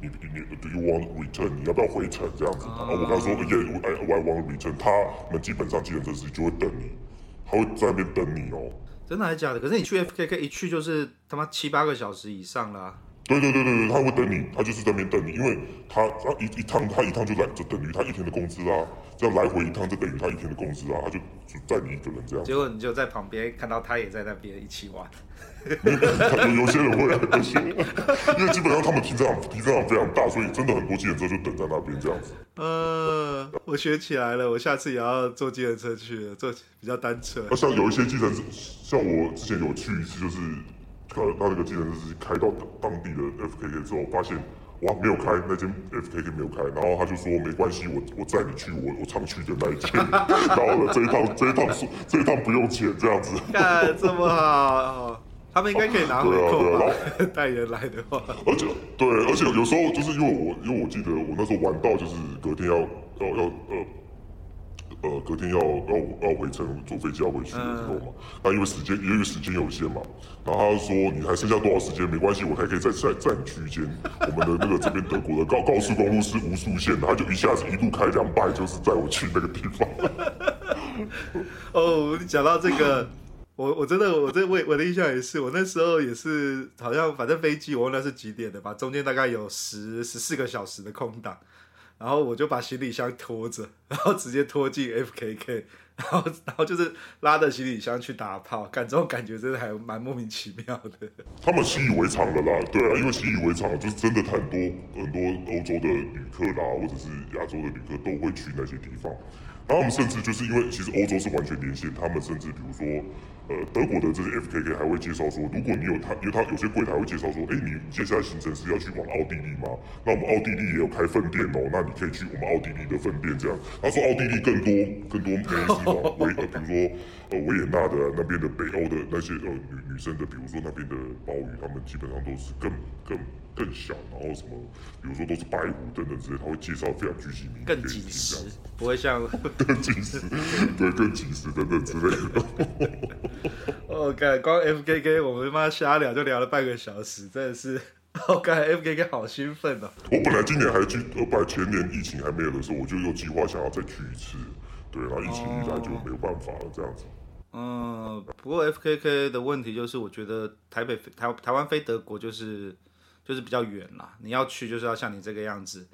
你你你，Do you want return？你要不要回程这样子？然后我跟他说，Yeah，I I want return。他们基本上计程车司机就会等你，他会在那边等你哦。真的还是假的？可是你去 FKK 一去就是他妈七八个小时以上啦。对对对对对，他会等你，他就是在那边等你，因为他他一一趟他一趟就来，就等于他一天的工资啊。这样来回一趟就等于他一天的工资啊，他就就载你一个人这样。结果你就在旁边看到他也在那边一起玩。有有些人会，有些人，因为基本上他们停车场停车场非常大，所以真的很多计程车就等在那边这样子。呃，我学起来了，我下次也要坐计程车去，坐比较单纯。那像有一些计程车，像我之前有去一次，就是他他那个计程车是开到当地的 FKK 之后，发现。哇，没有开那间 FKK 没有开，然后他就说没关系，我我载你去我我常去的那一间，然后呢这一趟这一趟是这一趟不用钱这样子，看这么好，他们应该可以拿回扣吧？带人来的话，而且对，而且有时候就是因为我因为我记得我那时候玩到就是隔天要要要呃。呃，隔天要要要回程，坐飞机要回去的时候嘛，那、嗯、因为时间因为时间有限嘛，然后他说你还剩下多少时间？没关系，我还可以再再载你去一间我们的那个这边德国的高高速公路是无数线的，他就一下子一路开两百，就是载我去那个地方。哦，你讲到这个，我我真的我这我我的印象也是，我那时候也是好像反正飞机我忘了是几点的吧，中间大概有十十四个小时的空档。然后我就把行李箱拖着，然后直接拖进 FKK，然后然后就是拉着行李箱去打炮，感这种感觉真的还蛮莫名其妙的。他们习以为常了啦，对啊，因为习以为常，就是真的很多很多欧洲的旅客啦，或者是亚洲的旅客都会去那些地方。然后他们甚至就是因为其实欧洲是完全连线，他们甚至比如说，呃，德国的这些 FKK 还会介绍说，如果你有他，因为他有些柜台会介绍说，哎，你接下来行程是要去往奥地利吗？那我们奥地利也有开分店哦，那你可以去我们奥地利的分店这样。他说奥地利更多更多美女嘛，维呃，比如说呃维也纳的那边的北欧的那些呃女女生的，比如说那边的鲍鱼，他们基本上都是更更。更小，然后什么，比如说都是白虎等等之类，他会介绍非常具体明，更紧实，不会像 更紧实，对，更紧实等等之类的。我靠，光 FKK 我们妈瞎聊就聊了半个小时，真的是，我靠，FKK 好兴奋哦！我本来今年还去，呃，本来前年疫情还没有的时候，我就有计划想要再去一次，对，然后疫情一来就没有办法了，这样子。嗯，不过 FKK 的问题就是，我觉得台北台台湾飞德国就是。就是比较远啦，你要去就是要像你这个样子，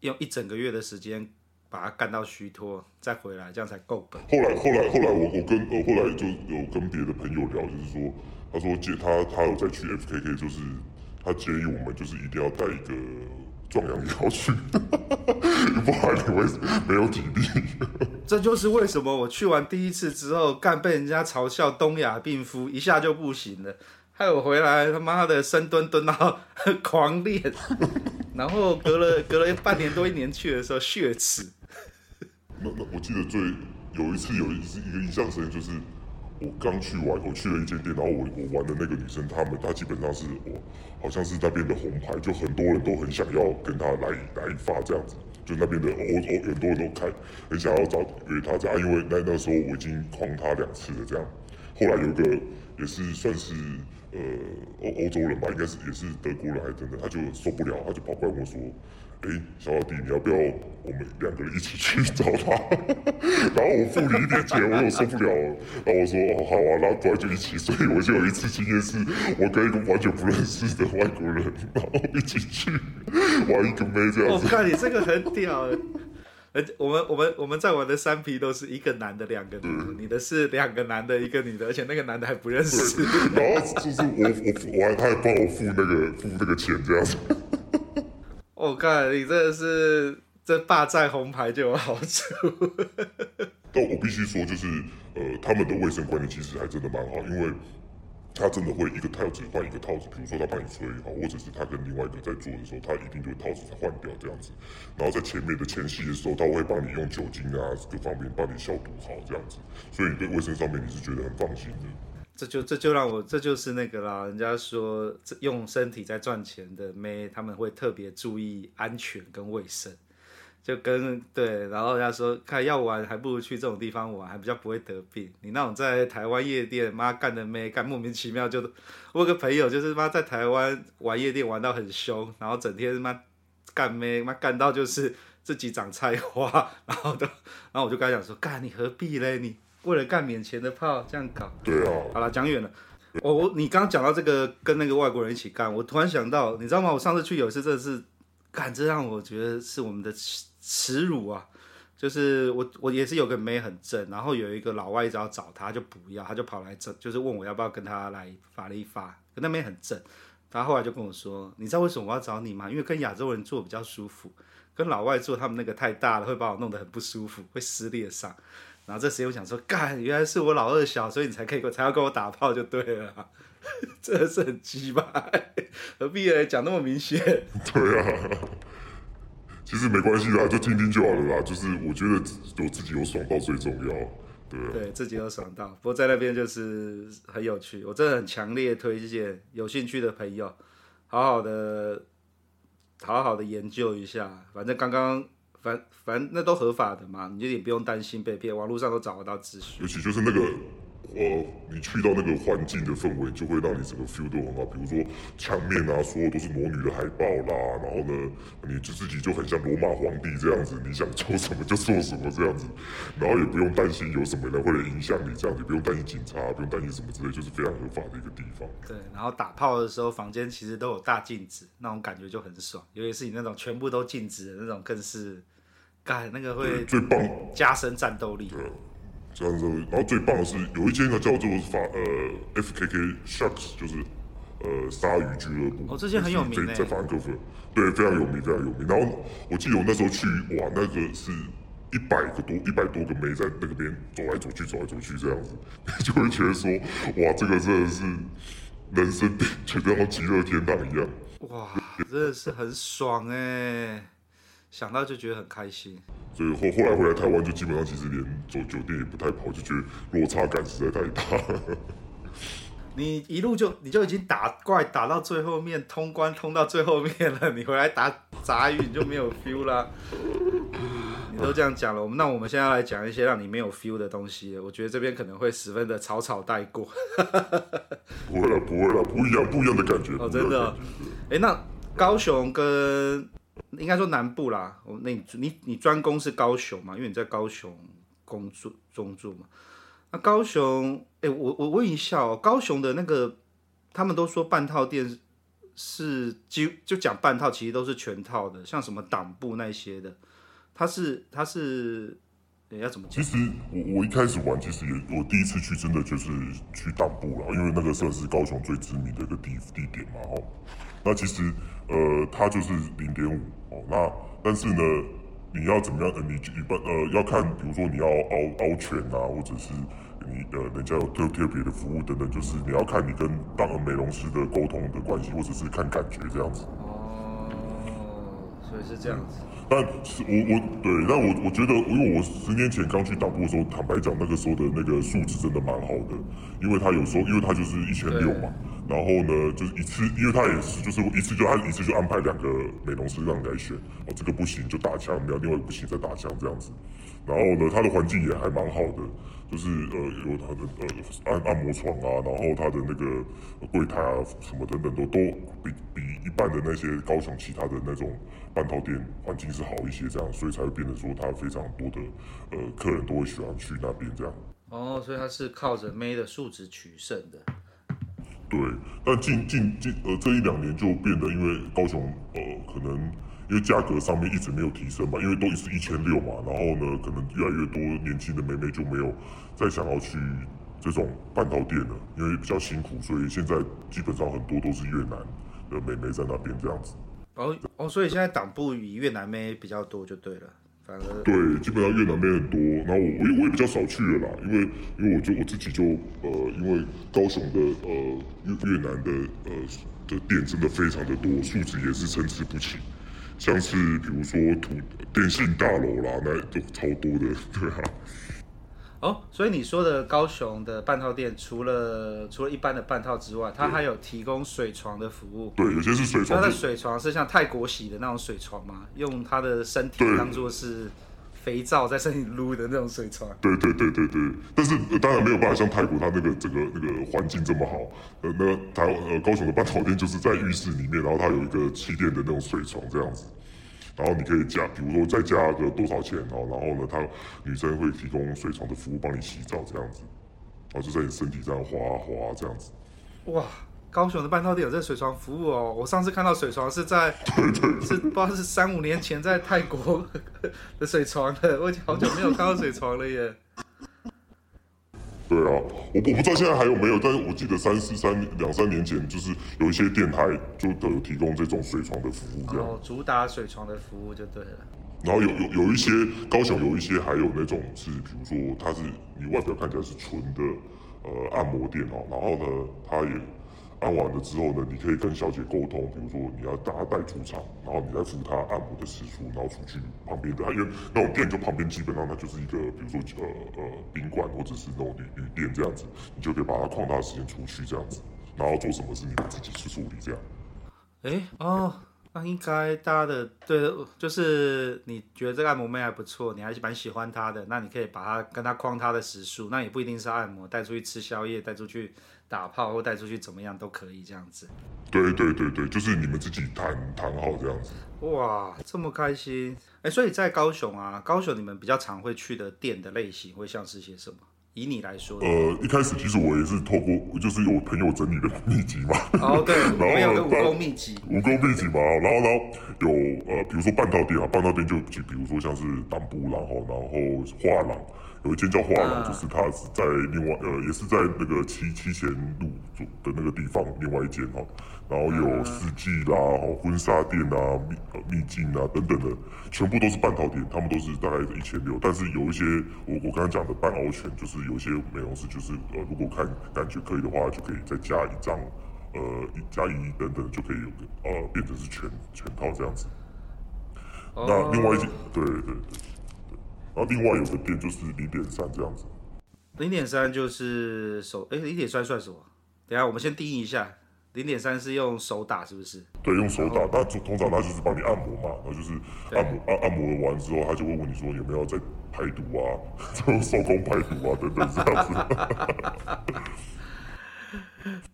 用一整个月的时间把它干到虚脱，再回来，这样才够本。后来后来后来我我跟呃后来就有跟别的朋友聊，就是说他说接他他有在去 FKK，就是他建议我们就是一定要带一个壮阳药去，不然你会没有体力。这就是为什么我去完第一次之后，干被人家嘲笑东亚病夫，一下就不行了。害我回来，他妈的深蹲蹲到狂练，然后隔了隔了半年多一年去的时候血耻。那那我记得最有一次有一次一个印象深，就是我刚去玩，我去了一间店，然后我我玩的那个女生，他们她基本上是我好像是那边的红牌，就很多人都很想要跟她来来一发这样子，就那边的欧欧很多人都看很想要找约她这样，因为那那时候我已经诓她两次了这样，后来有个也是算是。呃，欧欧洲人吧，应该是也是德国人还是真的，他就受不了，他就跑过来我说：“哎、小老弟，你要不要我们两个人一起去找他？” 然后我付你一点钱，我又受不了。然后我说：“哦，好啊。”然后后来就一起，所以我就有一次经验是，我跟一个完全不认识的外国人，然后一起去玩一个妹这样子。我看你这个很屌。而我们我们我们在玩的三皮都是一个男的两个女的，嗯、你的是两个男的一个女的，而且那个男的还不认识。然后就是我我我还他还帮我付那个付那个钱这样子。我靠，你真的是这霸占红牌就有好处。但我必须说，就是呃，他们的卫生观念其实还真的蛮好，因为。他真的会一个套子换一个套子，比如说他帮你吹好，或者是他跟另外一个在做的时候，他一定就会套子换掉这样子。然后在前面的前戏的时候，他会帮你用酒精啊各方面帮你消毒好这样子，所以你对卫生上面你是觉得很放心的。这就这就让我这就是那个啦，人家说用身体在赚钱的妹，他们会特别注意安全跟卫生。就跟对，然后人家说，看要玩还不如去这种地方玩，还比较不会得病。你那种在台湾夜店，妈干的没干，莫名其妙就。我有个朋友就是妈在台湾玩夜店玩到很凶，然后整天妈干没妈干到就是自己长菜花，然后都，然后我就跟他讲说，干你何必嘞？你为了干免钱的炮这样搞。对啊。好了，讲远了。我我你刚刚讲到这个跟那个外国人一起干，我突然想到，你知道吗？我上次去有一次真的是，干这让我觉得是我们的。耻辱啊！就是我，我也是有个妹很正，然后有一个老外一直要找她，就不要，他就跑来这，就是问我要不要跟他来发了一发。可那妹很正，他后来就跟我说：“你知道为什么我要找你吗？因为跟亚洲人做比较舒服，跟老外做他们那个太大了，会把我弄得很不舒服，会撕裂伤。”然后这时我想说：“干，原来是我老二小，所以你才可以，才要跟我打炮就对了，真的是很鸡巴，何必呢？讲那么明显？” 对啊。其实没关系啦，就听听就好了啦。就是我觉得有自己有爽到最重要，对。对自己有爽到，不过在那边就是很有趣，我真的很强烈推荐有兴趣的朋友，好好的，好好的研究一下。反正刚刚反反正那都合法的嘛，你就也不用担心被骗，网络上都找得到资讯。尤其就是那个。呃，你去到那个环境的氛围，就会让你整个 feel 都很好。比如说墙面啊，所有都是魔女的海报啦，然后呢，你就自己就很像罗马皇帝这样子，你想做什么就做什么这样子，然后也不用担心有什么人会来影响你，这样子不用担心警察，不用担心什么之类，就是非常合法的一个地方。对，然后打炮的时候，房间其实都有大镜子，那种感觉就很爽。尤其是你那种全部都镜子的那种，更是，干那个会最棒，加深战斗力。这样子，然后最棒的是有一间呢叫做法呃 FKK Sharks，就是呃鲨鱼俱乐部。哦，这间很有名，在法兰克福，对，非常有名，非常有名。然后我记得我那时候去，哇，那个是一百个多一百多个妹在那个边走来走去，走来走去这样子，就会觉得说，哇，这个真的是人生 觉得像极乐天堂一样。哇，真的是很爽哎，想到就觉得很开心。所以后后来回来台湾，就基本上其实连走酒店也不太跑，就觉得落差感实在太大。你一路就你就已经打怪打到最后面，通关通到最后面了，你回来打杂鱼你就没有 feel 啦。你都这样讲了，我们那我们现在来讲一些让你没有 feel 的东西。我觉得这边可能会十分的草草带过。不会了，不会了，不一样，不一样的感觉。哦，真的。哎、欸，那高雄跟。应该说南部啦，我那你你你专攻是高雄嘛？因为你在高雄工作中住嘛。那高雄，哎、我我问一下哦，高雄的那个，他们都说半套店是就就讲半套，其实都是全套的，像什么党部那些的，他是他是，你要怎么讲？其实我我一开始玩，其实也我第一次去，真的就是去当部了，因为那个算是高雄最知名的一个地地点嘛，哦。那其实，呃，它就是零点五哦。那但是呢，你要怎么样？呃，你一般呃要看，比如说你要凹凹拳啊，或者是你呃人家有特特别的服务等等，就是你要看你跟当美容师的沟通的关系，或者是看感觉这样子。哦，所以是这样子。但是我我对，但我我觉得，因为我十年前刚去党部的时候，坦白讲，那个时候的那个素质真的蛮好的，因为他有时候，因为他就是一千六嘛。然后呢，就是一次，因为他也是，就是一次就按一次就安排两个美容师让你来选，哦，这个不行就打枪，然后另外一个不行再打枪这样子。然后呢，他的环境也还蛮好的，就是呃有他的呃按按摩床啊，然后他的那个柜台啊什么等等都都比比一般的那些高雄其他的那种半套店环境是好一些，这样，所以才会变得说他非常多的呃客人都会喜欢去那边这样。哦，所以他是靠着妹的素质取胜的。对，但近近近呃这一两年就变得，因为高雄呃可能因为价格上面一直没有提升嘛，因为都是一千六嘛，然后呢可能越来越多年轻的妹妹就没有再想要去这种半套店了，因为比较辛苦，所以现在基本上很多都是越南的妹妹在那边这样子。哦哦，所以现在党部以越南妹比较多就对了。对，基本上越南妹很多，然后我我也我也比较少去了啦，因为因为我就我自己就呃，因为高雄的呃越越南的呃的店真的非常的多，素质也是参差不齐，像是比如说土电信大楼啦，那都超多的，对啊。哦，所以你说的高雄的半套店，除了除了一般的半套之外，它还有提供水床的服务。对，有些是水床。它的水床是像泰国洗的那种水床吗？用它的身体当做是肥皂在身体撸的那种水床。对对对对对，但是当然没有办法像泰国它那个整个那个环境这么好。呃，那台呃高雄的半套店就是在浴室里面，然后它有一个气垫的那种水床这样子。然后你可以加，比如说再加个多少钱哦，然后呢，他女生会提供水床的服务，帮你洗澡这样子，然后就在你身体上滑滑这样子。哇，高雄的半套店有这水床服务哦！我上次看到水床是在，对对对，是不知道是三五年前在泰国的水床了，我已经好久没有看到水床了耶。对啊，我我不知道现在还有没有，但是我记得三四三两三年前，就是有一些电台就都有提供这种水床的服务，这样。哦，主打水床的服务就对了。然后有有有一些高雄有一些还有那种是，比如说它是你外表看起来是纯的呃按摩店哦，然后呢它也。按完了之后呢，你可以跟小姐沟通，比如说你要大家带出场，然后你再付她按摩的时数，然后出去旁边的，因为那种店就旁边基本上它就是一个，比如说呃呃宾馆或者是那种旅旅店这样子，你就可以把它旷大时间出去这样子，然后做什么事你们自己去处理这样。哎哦，那应该大家的对，就是你觉得这个按摩妹还不错，你还是蛮喜欢她的，那你可以把她跟她框她的时数，那也不一定是按摩，带出去吃宵夜，带出去。打炮或带出去怎么样都可以这样子，对对对对，就是你们自己谈谈好这样子。哇，这么开心！哎，所以在高雄啊，高雄你们比较常会去的店的类型会像是些什么？以你来说，呃，一开始其实我也是透过，就是有朋友整理的秘籍嘛。哦，对，然后没有个武功秘籍。武功秘籍嘛，然后然后有呃，比如说半套店啊，半套店就就比如说像是当铺，然后然后画廊。有一间叫画廊，就是它是在另外呃，也是在那个七七贤路的那个地方，另外一间哈。然后有四季啦、婚纱店啊、秘呃秘境啊等等的，全部都是半套店，他们都是大概一千六。但是有一些我我刚刚讲的半凹全，就是有一些美容师就是呃，如果看感觉可以的话，就可以再加一张呃一加一等等，就可以有个呃变成是全全套这样子。那另外一间对对对。然后另外有个店就是零点三这样子，零点三就是手哎，零点三算什么？等下我们先定义一下，零点三是用手打是不是？对，用手打，那通常他就是帮你按摩嘛，然后就是按摩按按摩完之后，他就会问你说有没有在排毒啊，就手工排毒啊等等这样子。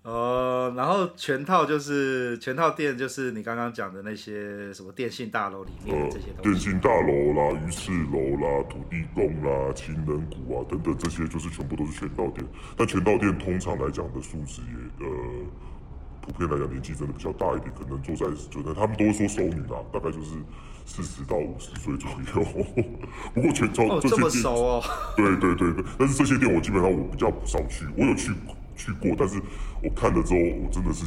哦，然后全套就是全套店，就是你刚刚讲的那些什么电信大楼里面这些东西。电信大楼啦、鱼翅楼啦、土地公啦、情人谷啊等等，这些就是全部都是全套店。但全套店通常来讲的素质也呃，普遍来讲年纪真的比较大一点，可能坐在就那他们都会说熟女啊，大概就是四十到五十岁左右。不过全套、哦、这么熟哦。对对对对，但是这些店我基本上我比较少去，我有去过。去过，但是我看了之后，我真的是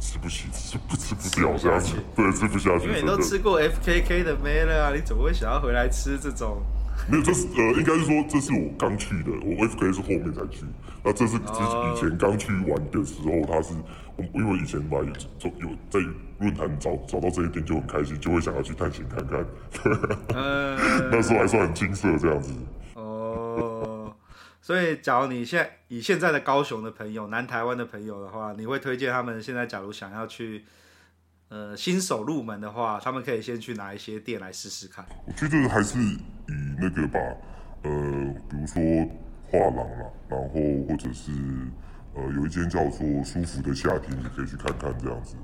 吃不起，吃不吃不掉这样子，对，吃不下去。因为你都吃过 FKK 的妹了啊，你怎么会想要回来吃这种？没有，这是呃，应该是说这是我刚去的，我 FKK 是后面才去。那这是以前刚去玩的时候，他是我因为以前吧有有在论坛找找到这一点就很开心，就会想要去探险看看。嗯，那时候还算很青涩这样子。所以，假如你现在以现在的高雄的朋友、南台湾的朋友的话，你会推荐他们现在假如想要去，呃，新手入门的话，他们可以先去哪一些店来试试看？我觉得还是以那个吧，呃，比如说画廊啦，然后或者是呃，有一间叫做舒服的夏天，你可以去看看这样子。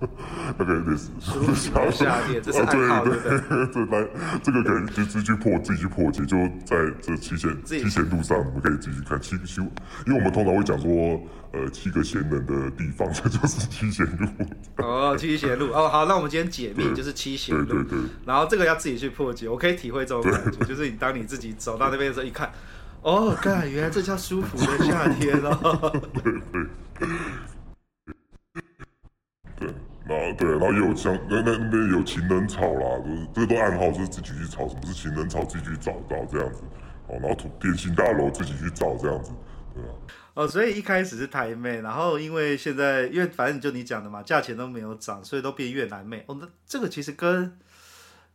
那个也是，夏夏天，这是暗号，对 来，这个可以就自己去破，自己去破解，就在这七贤七贤路上，我们可以继续看七个七，因为我们通常会讲说，呃，七个贤人的地方，这 就是七贤路。哦，七贤路，哦，好，那我们今天解密就是七贤路，对对对。然后这个要自己去破解，我可以体会这种感觉，就是你当你自己走到那边的时候，一看，哦，干，原来这叫舒服的夏天哦。对对。对，然后对，然后也有像那那那边有情人草啦，就是这个都暗号，就是自己去找，什么是情人草，自己去找到这样子。哦，然后土电信大楼自己去找这样子，对啊。哦，所以一开始是台妹，然后因为现在因为反正就你讲的嘛，价钱都没有涨，所以都变越南妹。哦，那这个其实跟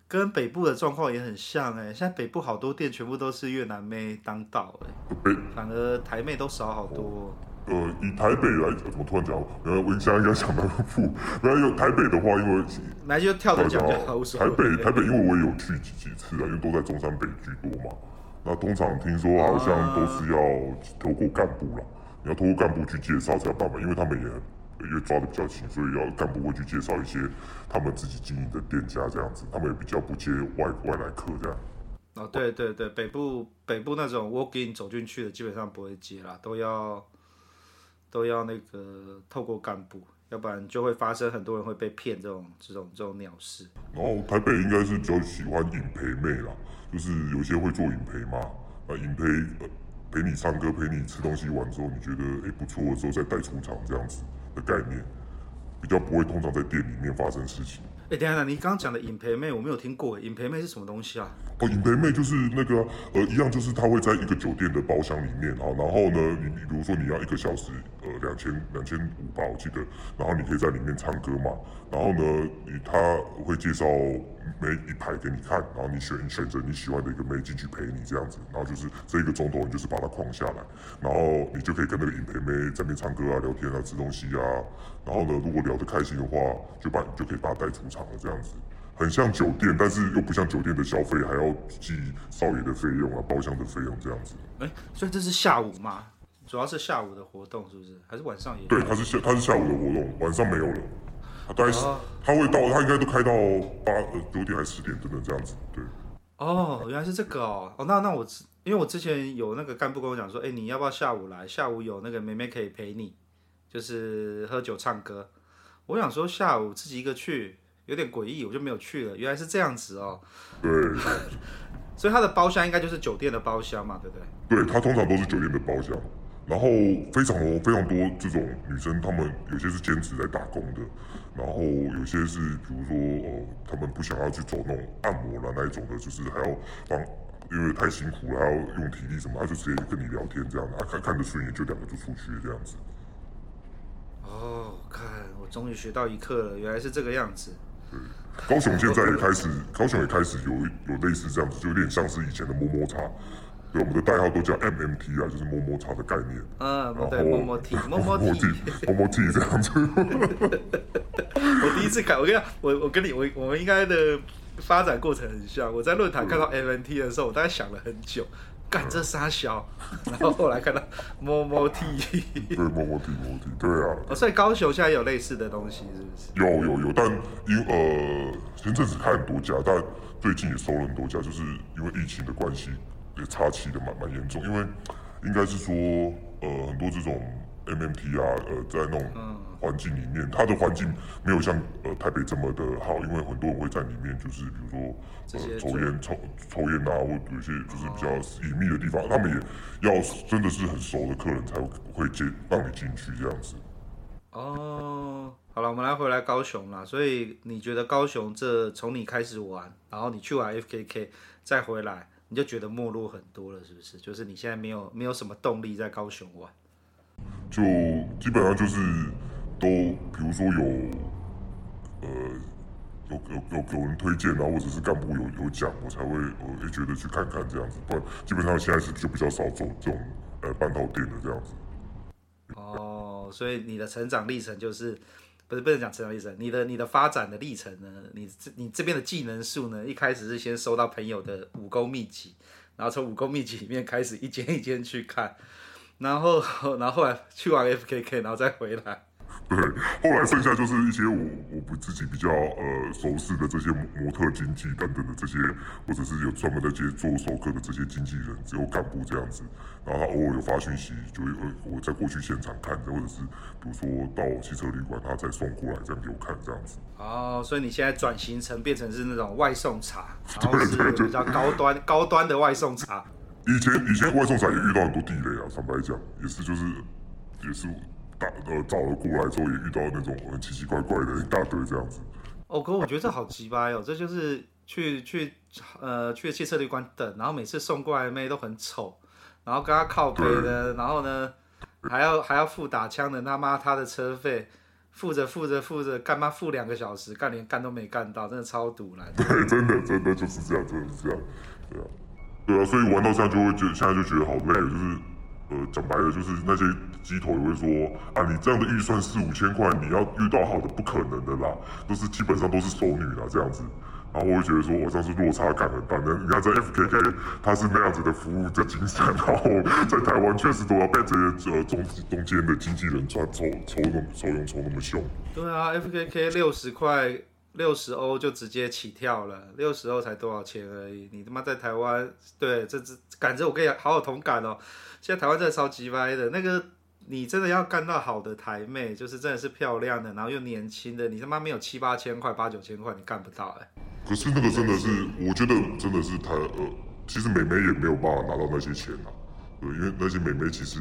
跟北部的状况也很像哎，现在北部好多店全部都是越南妹当道哎，北反而台妹都少好多。呃，以台北来，怎么突然讲？呃，我现在应该想到不，然后有台北的话，因为来就跳着讲。台北，台北，因为我也有去几几次啊，因为都在中山北居多嘛。那通常听说好像都是要透过干部啦，你要透过干部去介绍才有办法，因为他们也因为抓的比较紧，所以要干部会去介绍一些他们自己经营的店家这样子，他们也比较不接外外来客这样。哦，对对对，北部北部那种 walk in 走进去的基本上不会接啦，都要。都要那个透过干部，要不然就会发生很多人会被骗这种这种这种鸟事。然后台北应该是比较喜欢影陪妹啦，就是有些会做影陪嘛，啊影陪陪你唱歌，陪你吃东西玩之后，你觉得诶不错的时候再带出场这样子的概念，比较不会通常在店里面发生事情。哎，等下，你刚刚讲的影陪妹我没有听过，影陪妹是什么东西啊？哦，影陪妹就是那个呃一样，就是他会在一个酒店的包厢里面啊，然后呢，你你比如说你要一个小时呃两千两千五吧，我记得，然后你可以在里面唱歌嘛，然后呢，你他会介绍每一排给你看，然后你选选择你喜欢的一个妹进去陪你这样子，然后就是这一个钟头你就是把它框下来，然后你就可以跟那个影陪妹在那边唱歌啊、聊天啊、吃东西啊，然后呢，如果聊得开心的话，就把你就可以把他带出场了。这样子很像酒店，但是又不像酒店的消费，还要计少爷的费用啊，包厢的费用这样子。哎、欸，所以这是下午吗？主要是下午的活动，是不是？还是晚上也？对，他是下，他是下午的活动，晚上没有了。他大概是，他会到，他应该都开到八呃九点还是十点，等等这样子。对。哦，原来是这个哦。哦，那那我因为我之前有那个干部跟我讲说，哎、欸，你要不要下午来？下午有那个妹妹可以陪你，就是喝酒唱歌。我想说下午自己一个去有点诡异，我就没有去了。原来是这样子哦。对。所以他的包厢应该就是酒店的包厢嘛，对不对？对，他通常都是酒店的包厢。然后非常多非常多这种女生，她们有些是兼职在打工的，然后有些是比如说呃，她们不想要去走那种按摩啦那一种的，就是还要帮，因为太辛苦了，还要用体力什么，他就直接跟你聊天这样的，看看得顺眼就两个就出去这样子。哦，看，我终于学到一课了，原来是这个样子。对，高雄现在也开始，高雄也开始有有类似这样子，就有点像是以前的摸摸茶。对，我们的代号都叫 MMT 啊，就是摸摸茶的概念。嗯，对，摸摸 T，摸摸 T，摸摸 T 这样子。我第一次看，我跟你讲，我我跟你我我们应该的发展过程很像。我在论坛看到 MMT 的时候，我大概想了很久。干这三小，然后后来看到摸摸 T，对，摸摸 T，摸摸 T，对啊。哦，所以高雄现在有类似的东西，是不是？有有有，但因呃前阵子开很多家，但最近也收了很多家，就是因为疫情的关系，也插旗的蛮蛮严重。因为应该是说呃很多这种 MMT 啊，呃在那种。嗯环境里面，它的环境没有像呃台北这么的好，因为很多人会在里面，就是比如说呃抽烟、抽抽烟啊，或有一些就是比较隐秘的地方，他们也要真的是很熟的客人才会接让你进去这样子。哦，好了，我们来回来高雄啦。所以你觉得高雄这从你开始玩，然后你去玩 FKK 再回来，你就觉得没落很多了，是不是？就是你现在没有没有什么动力在高雄玩，就基本上就是。都比如说有，呃，有有有有人推荐啊，或者是干部有有讲，我才会呃觉得去看看这样子。不然基本上现在是就比较少走这种呃半套店的这样子。哦，所以你的成长历程就是不是不能讲成长历程，你的你的发展的历程呢？你这你这边的技能树呢？一开始是先收到朋友的武功秘籍，然后从武功秘籍里面开始一间一间去看，然后 然后后来去完 FKK，然后再回来。对，后来剩下就是一些我我不自己比较呃熟悉的这些模特经纪等等的这些，或者是有专门在接做熟客的这些经纪人，只有干部这样子。然后他偶尔有发讯息，就会呃我再过去现场看，或者是比如说到汽车旅馆，他再送过来这样给我看这样子。哦，所以你现在转型成变成是那种外送茶，然后是比较高端高端的外送茶。以前以前外送茶也遇到很多地雷啊，坦白讲也是就是也是。呃，找了过来之后也遇到那种很奇奇怪怪的一大堆这样子。哦哥，我觉得这好奇葩哦，这就是去去呃去汽车旅馆等，然后每次送过来的妹都很丑，然后跟他靠北的，然后呢还要还要付打枪的他妈他的车费，付着付着付着，干嘛付两个小时，干连干都没干到，真的超堵了。对，真的真的就是这样，真的是这样，对啊，对啊，所以玩到现在就会觉得，现在就觉得好累，就是呃，讲白了就是那些鸡头也会说啊，你这样的预算四五千块，你要遇到好的不可能的啦，都是基本上都是熟女啦这样子。然后我会觉得说，我像是落差感很大。那你看在 FKK，它是那样子的服务的精神，然后在台湾确实都要被这些呃中中间的经纪人赚抽抽那么抽佣抽那么凶。对啊，FKK 六十块六十欧就直接起跳了，六十欧才多少钱而已。你他妈在台湾，对，这这感觉我跟你好有同感哦。现在台湾真的超级歪的，那个你真的要干到好的台妹，就是真的是漂亮的，然后又年轻的，你他妈没有七八千块八九千块，你干不到哎、欸。可是那个真的是，我觉得真的是太呃，其实美眉也没有办法拿到那些钱啊，对，因为那些美眉其实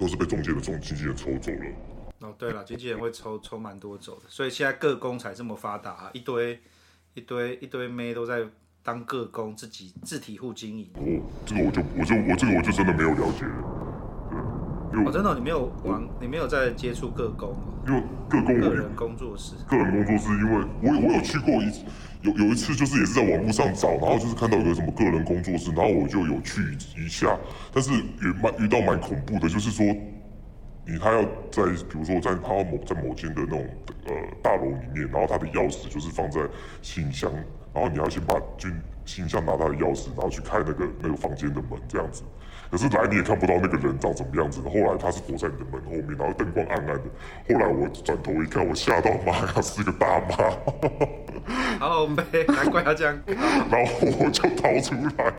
都是被中介的中经纪人抽走了。哦，对了，经纪人会抽抽蛮多走的，所以现在各工才这么发达啊，一堆一堆一堆妹都在当个工，自己自体户经营。哦，这个我就我就我这个我就真的没有了解了。哦，真的，你没有玩，你没有在接触个工，因为个工个人工作室，个人工作室，因为我我有去过一次，有有一次就是也是在网络上找，然后就是看到有个什么个人工作室，然后我就有去一下，但是也蛮遇到蛮恐怖的，就是说你他要在比如说在他某在某间的那种呃大楼里面，然后他的钥匙就是放在信箱，然后你要先把进信箱拿他的钥匙，然后去开那个那个房间的门这样子。可是来你也看不到那个人长什么样子，后来他是躲在你的门后面，然后灯光暗暗的。后来我转头一看，我吓到妈呀，是个大妈。好美，难怪要这样。然后我就逃出来了。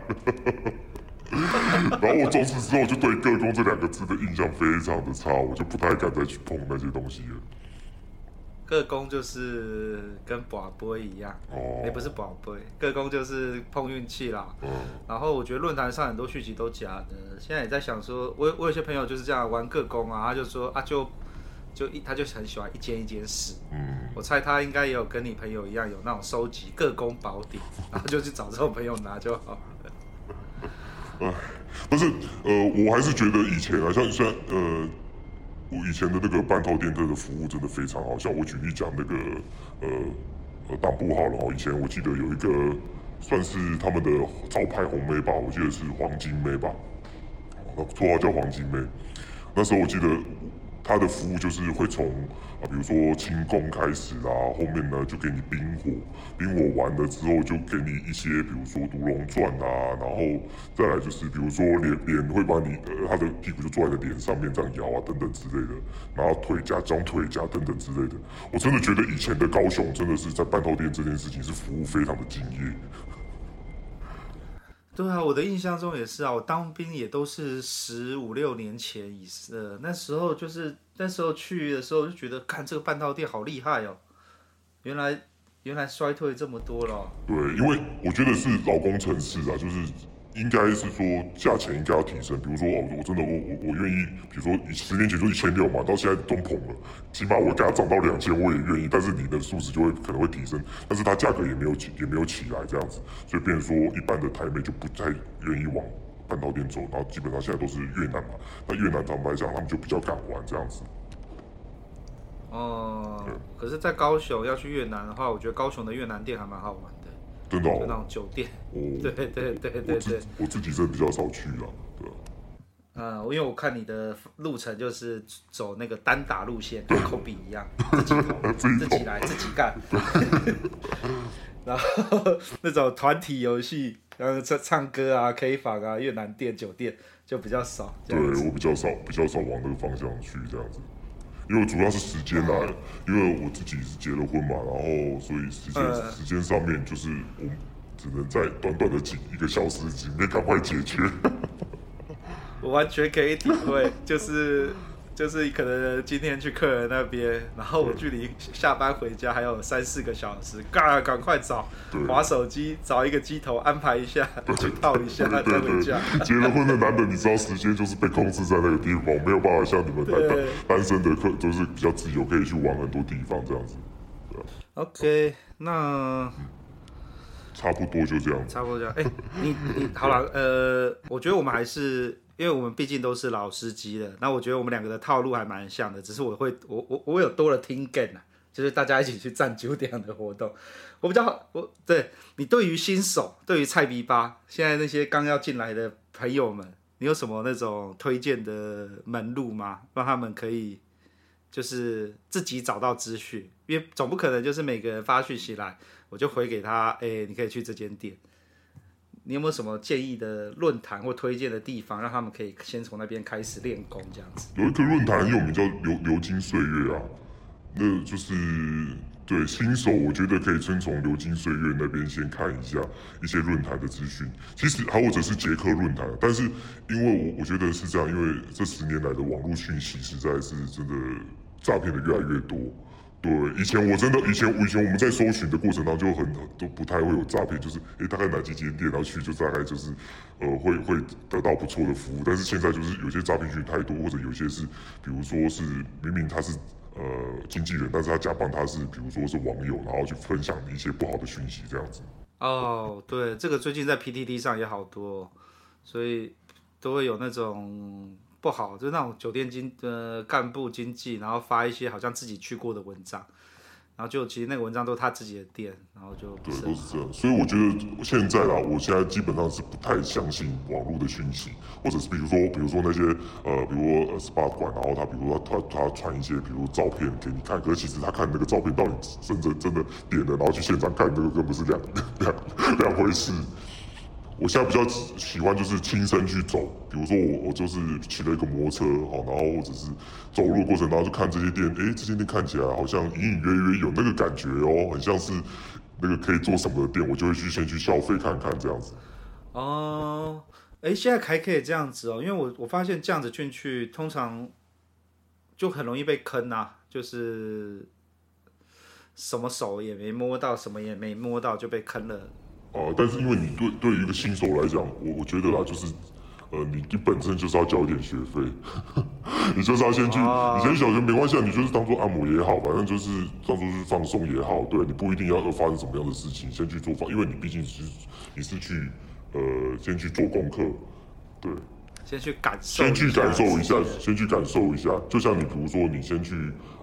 然后我从此之后就对“各工”这两个字的印象非常的差，我就不太敢再去碰那些东西了。个工就是跟宝杯一样，哎、oh. 欸，不是宝杯，各工就是碰运气啦。Oh. 然后我觉得论坛上很多续集都假的，现在也在想说，我我有些朋友就是这样玩各工啊，他就说啊，就就一他就很喜欢一间一间试。嗯，mm. 我猜他应该也有跟你朋友一样有那种收集各工宝典，然后就去找这种朋友拿就好了。哎，但是呃，我还是觉得以前啊，像像呃。我以前的那个半套电特的服务真的非常好，像我举例讲那个呃呃当铺好了哦，以前我记得有一个算是他们的招牌红妹吧，我记得是黄金妹吧，绰号叫黄金妹，那时候我记得。他的服务就是会从啊，比如说轻功开始啊，后面呢就给你冰火，冰火完了之后就给你一些，比如说独龙钻啊，然后再来就是比如说脸脸会把你呃他的屁股就坐在你脸上面这样摇啊等等之类的，然后腿夹装腿夹等等之类的，我真的觉得以前的高雄真的是在半套店这件事情是服务非常的敬业。对啊，我的印象中也是啊，我当兵也都是十五六年前以呃，那时候就是那时候去的时候就觉得，看这个半套店好厉害哦，原来原来衰退这么多了。对，因为我觉得是老工程师啊，就是。应该是说价钱应该要提升，比如说哦，我真的我我我愿意，比如说十年前就一千六嘛，到现在都捧了，起码我给它涨到两千，我也愿意。但是你的素质就会可能会提升，但是它价格也没有起也没有起来这样子，所以变成说一般的台妹就不太愿意往半岛店走，然后基本上现在都是越南嘛，那越南坦白讲他们就比较敢玩这样子。哦、嗯，可是，在高雄要去越南的话，我觉得高雄的越南店还蛮好玩。真的、哦，就那种酒店，哦、对对对对对我自，我自己是比较少去啊，对啊。嗯，因为我看你的路程就是走那个单打路线，跟科比一样，自己跑，自己来，自己干。然后那种团体游戏，然后唱唱歌啊，K 房啊，越南店、酒店就比较少。对，我比较少，比较少往那个方向去这样子。因为主要是时间来，因为我自己是结了婚嘛，然后所以时间、呃、时间上面就是我只能在短短的几一个小时里面赶快解决。我完全可以体会，就是。就是可能今天去客人那边，然后我距离下班回家还有三四个小时，赶赶快找，滑手机找一个机头安排一下，去套一下再回家。结了婚的男的，你知道时间就是被控制在那个地方，没有办法像你们单单身的客，就是比较自由，可以去玩很多地方这样子。OK，那差不多就这样。差不多这样。哎，你你好了，呃，我觉得我们还是。因为我们毕竟都是老司机了，那我觉得我们两个的套路还蛮像的，只是我会我我我有多了听梗啊，就是大家一起去站酒点的活动。我比较，我对你对于新手，对于菜逼吧，现在那些刚要进来的朋友们，你有什么那种推荐的门路吗？让他们可以就是自己找到资讯，因为总不可能就是每个人发讯息来，我就回给他，哎、你可以去这间店。你有没有什么建议的论坛或推荐的地方，让他们可以先从那边开始练功这样子？有一个论坛很有名，叫流流金岁月啊，那就是。对新手，我觉得可以先从流金岁月那边先看一下一些论坛的资讯。其实还或者是捷克论坛，但是因为我我觉得是这样，因为这十年来的网络讯息实在是真的诈骗的越来越多。对，以前我真的以前以前我们在搜寻的过程当中就很都不太会有诈骗，就是诶大概哪几间店然后去就大概就是呃会会得到不错的服务。但是现在就是有些诈骗群太多，或者有些是比如说是明明他是。呃，经纪人，但是他假扮他是，比如说是网友，然后去分享一些不好的讯息，这样子。哦，对，这个最近在 PTT 上也好多，所以都会有那种不好，就是那种酒店经呃干部经济，然后发一些好像自己去过的文章。然后就其实那个文章都是他自己的店，然后就对，都是这样。所以我觉得现在啊，我现在基本上是不太相信网络的讯息，或者是比如说，比如说那些呃，比如说 SPA 馆，然后他比如说他他他传一些比如照片给你看，可是其实他看那个照片到底真的真的点了，然后去现场看那个根本是两两两回事。我现在比较喜欢就是亲身去走，比如说我我就是骑了一个摩托车，好，然后或者是走路的过程，然后就看这些店，哎，这些店看起来好像隐隐约约有那个感觉哦，很像是那个可以做什么的店，我就会去先去消费看看这样子。哦，哎，现在还可以这样子哦，因为我我发现这样子进去通常就很容易被坑啊，就是什么手也没摸到，什么也没摸到就被坑了。啊，但是因为你对对于一个新手来讲，我我觉得啦，就是，呃，你你本身就是要交一点学费，你就是要先去，你先小学没关系，你就是当做按摩也好，反正就是当做是放松也好，对，你不一定要发生什么样的事情，先去做放，因为你毕竟是你是去，呃，先去做功课，对。先去感受，先去感受一下，先去感受一下。就像你，比如说，你先去，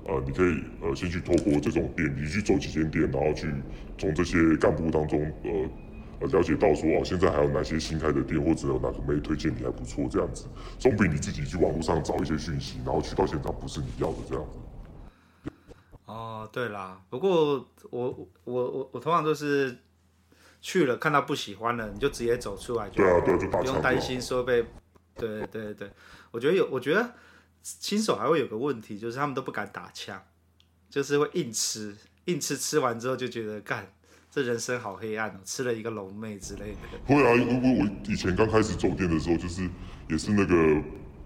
呃，你可以，呃，先去透过这种店，你去走几间店，然后去从这些干部当中，呃，呃，了解到说，哦，现在还有哪些新开的店，或者有哪个妹推荐你还不错，这样子，总比你自己去网络上找一些讯息，然后去到现场不是你要的这样子。哦，对啦，不过我我我我通常都是去了，看到不喜欢的，你就直接走出来就，对啊，对，就不用担心说被。对对对，我觉得有，我觉得新手还会有个问题，就是他们都不敢打枪，就是会硬吃，硬吃，吃完之后就觉得干，这人生好黑暗哦，吃了一个龙妹之类的。会啊，如果我以前刚开始走店的时候，就是也是那个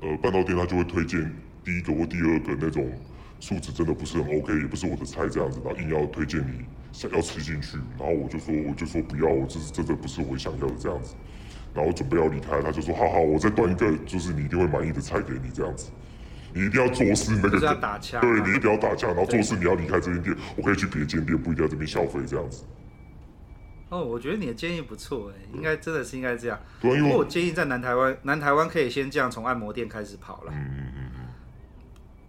呃，半道店他就会推荐第一个或第二个那种素质真的不是很 OK，也不是我的菜这样子，然后硬要推荐你想要吃进去，然后我就说我就说不要，我这是真的不是我想要的这样子。然后准备要离开，他就说：“好好，我再端一个，就是你一定会满意的菜给你，这样子。你一定要做事那个，要打枪，对，你一定要打枪，然后做事你要离开这间店，我可以去别间店，不一定要这边消费这样子。”哦，我觉得你的建议不错哎，应该真的是应该这样。对，因为我建议在南台湾，南台湾可以先这样从按摩店开始跑了。嗯嗯嗯嗯。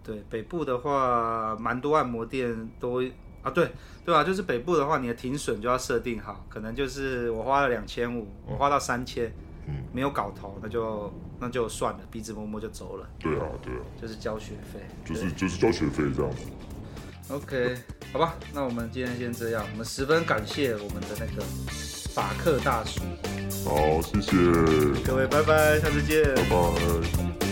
对，北部的话，蛮多按摩店都。啊，对，对吧？就是北部的话，你的停损就要设定好，可能就是我花了两千五，我花到三千，嗯，没有搞头，那就那就算了，鼻子摸摸就走了。对啊，对啊，就是交学费，就是就是交学费这样子。OK，好吧，那我们今天先这样，我们十分感谢我们的那个法克大叔。好，谢谢各位，拜拜，下次见。拜拜。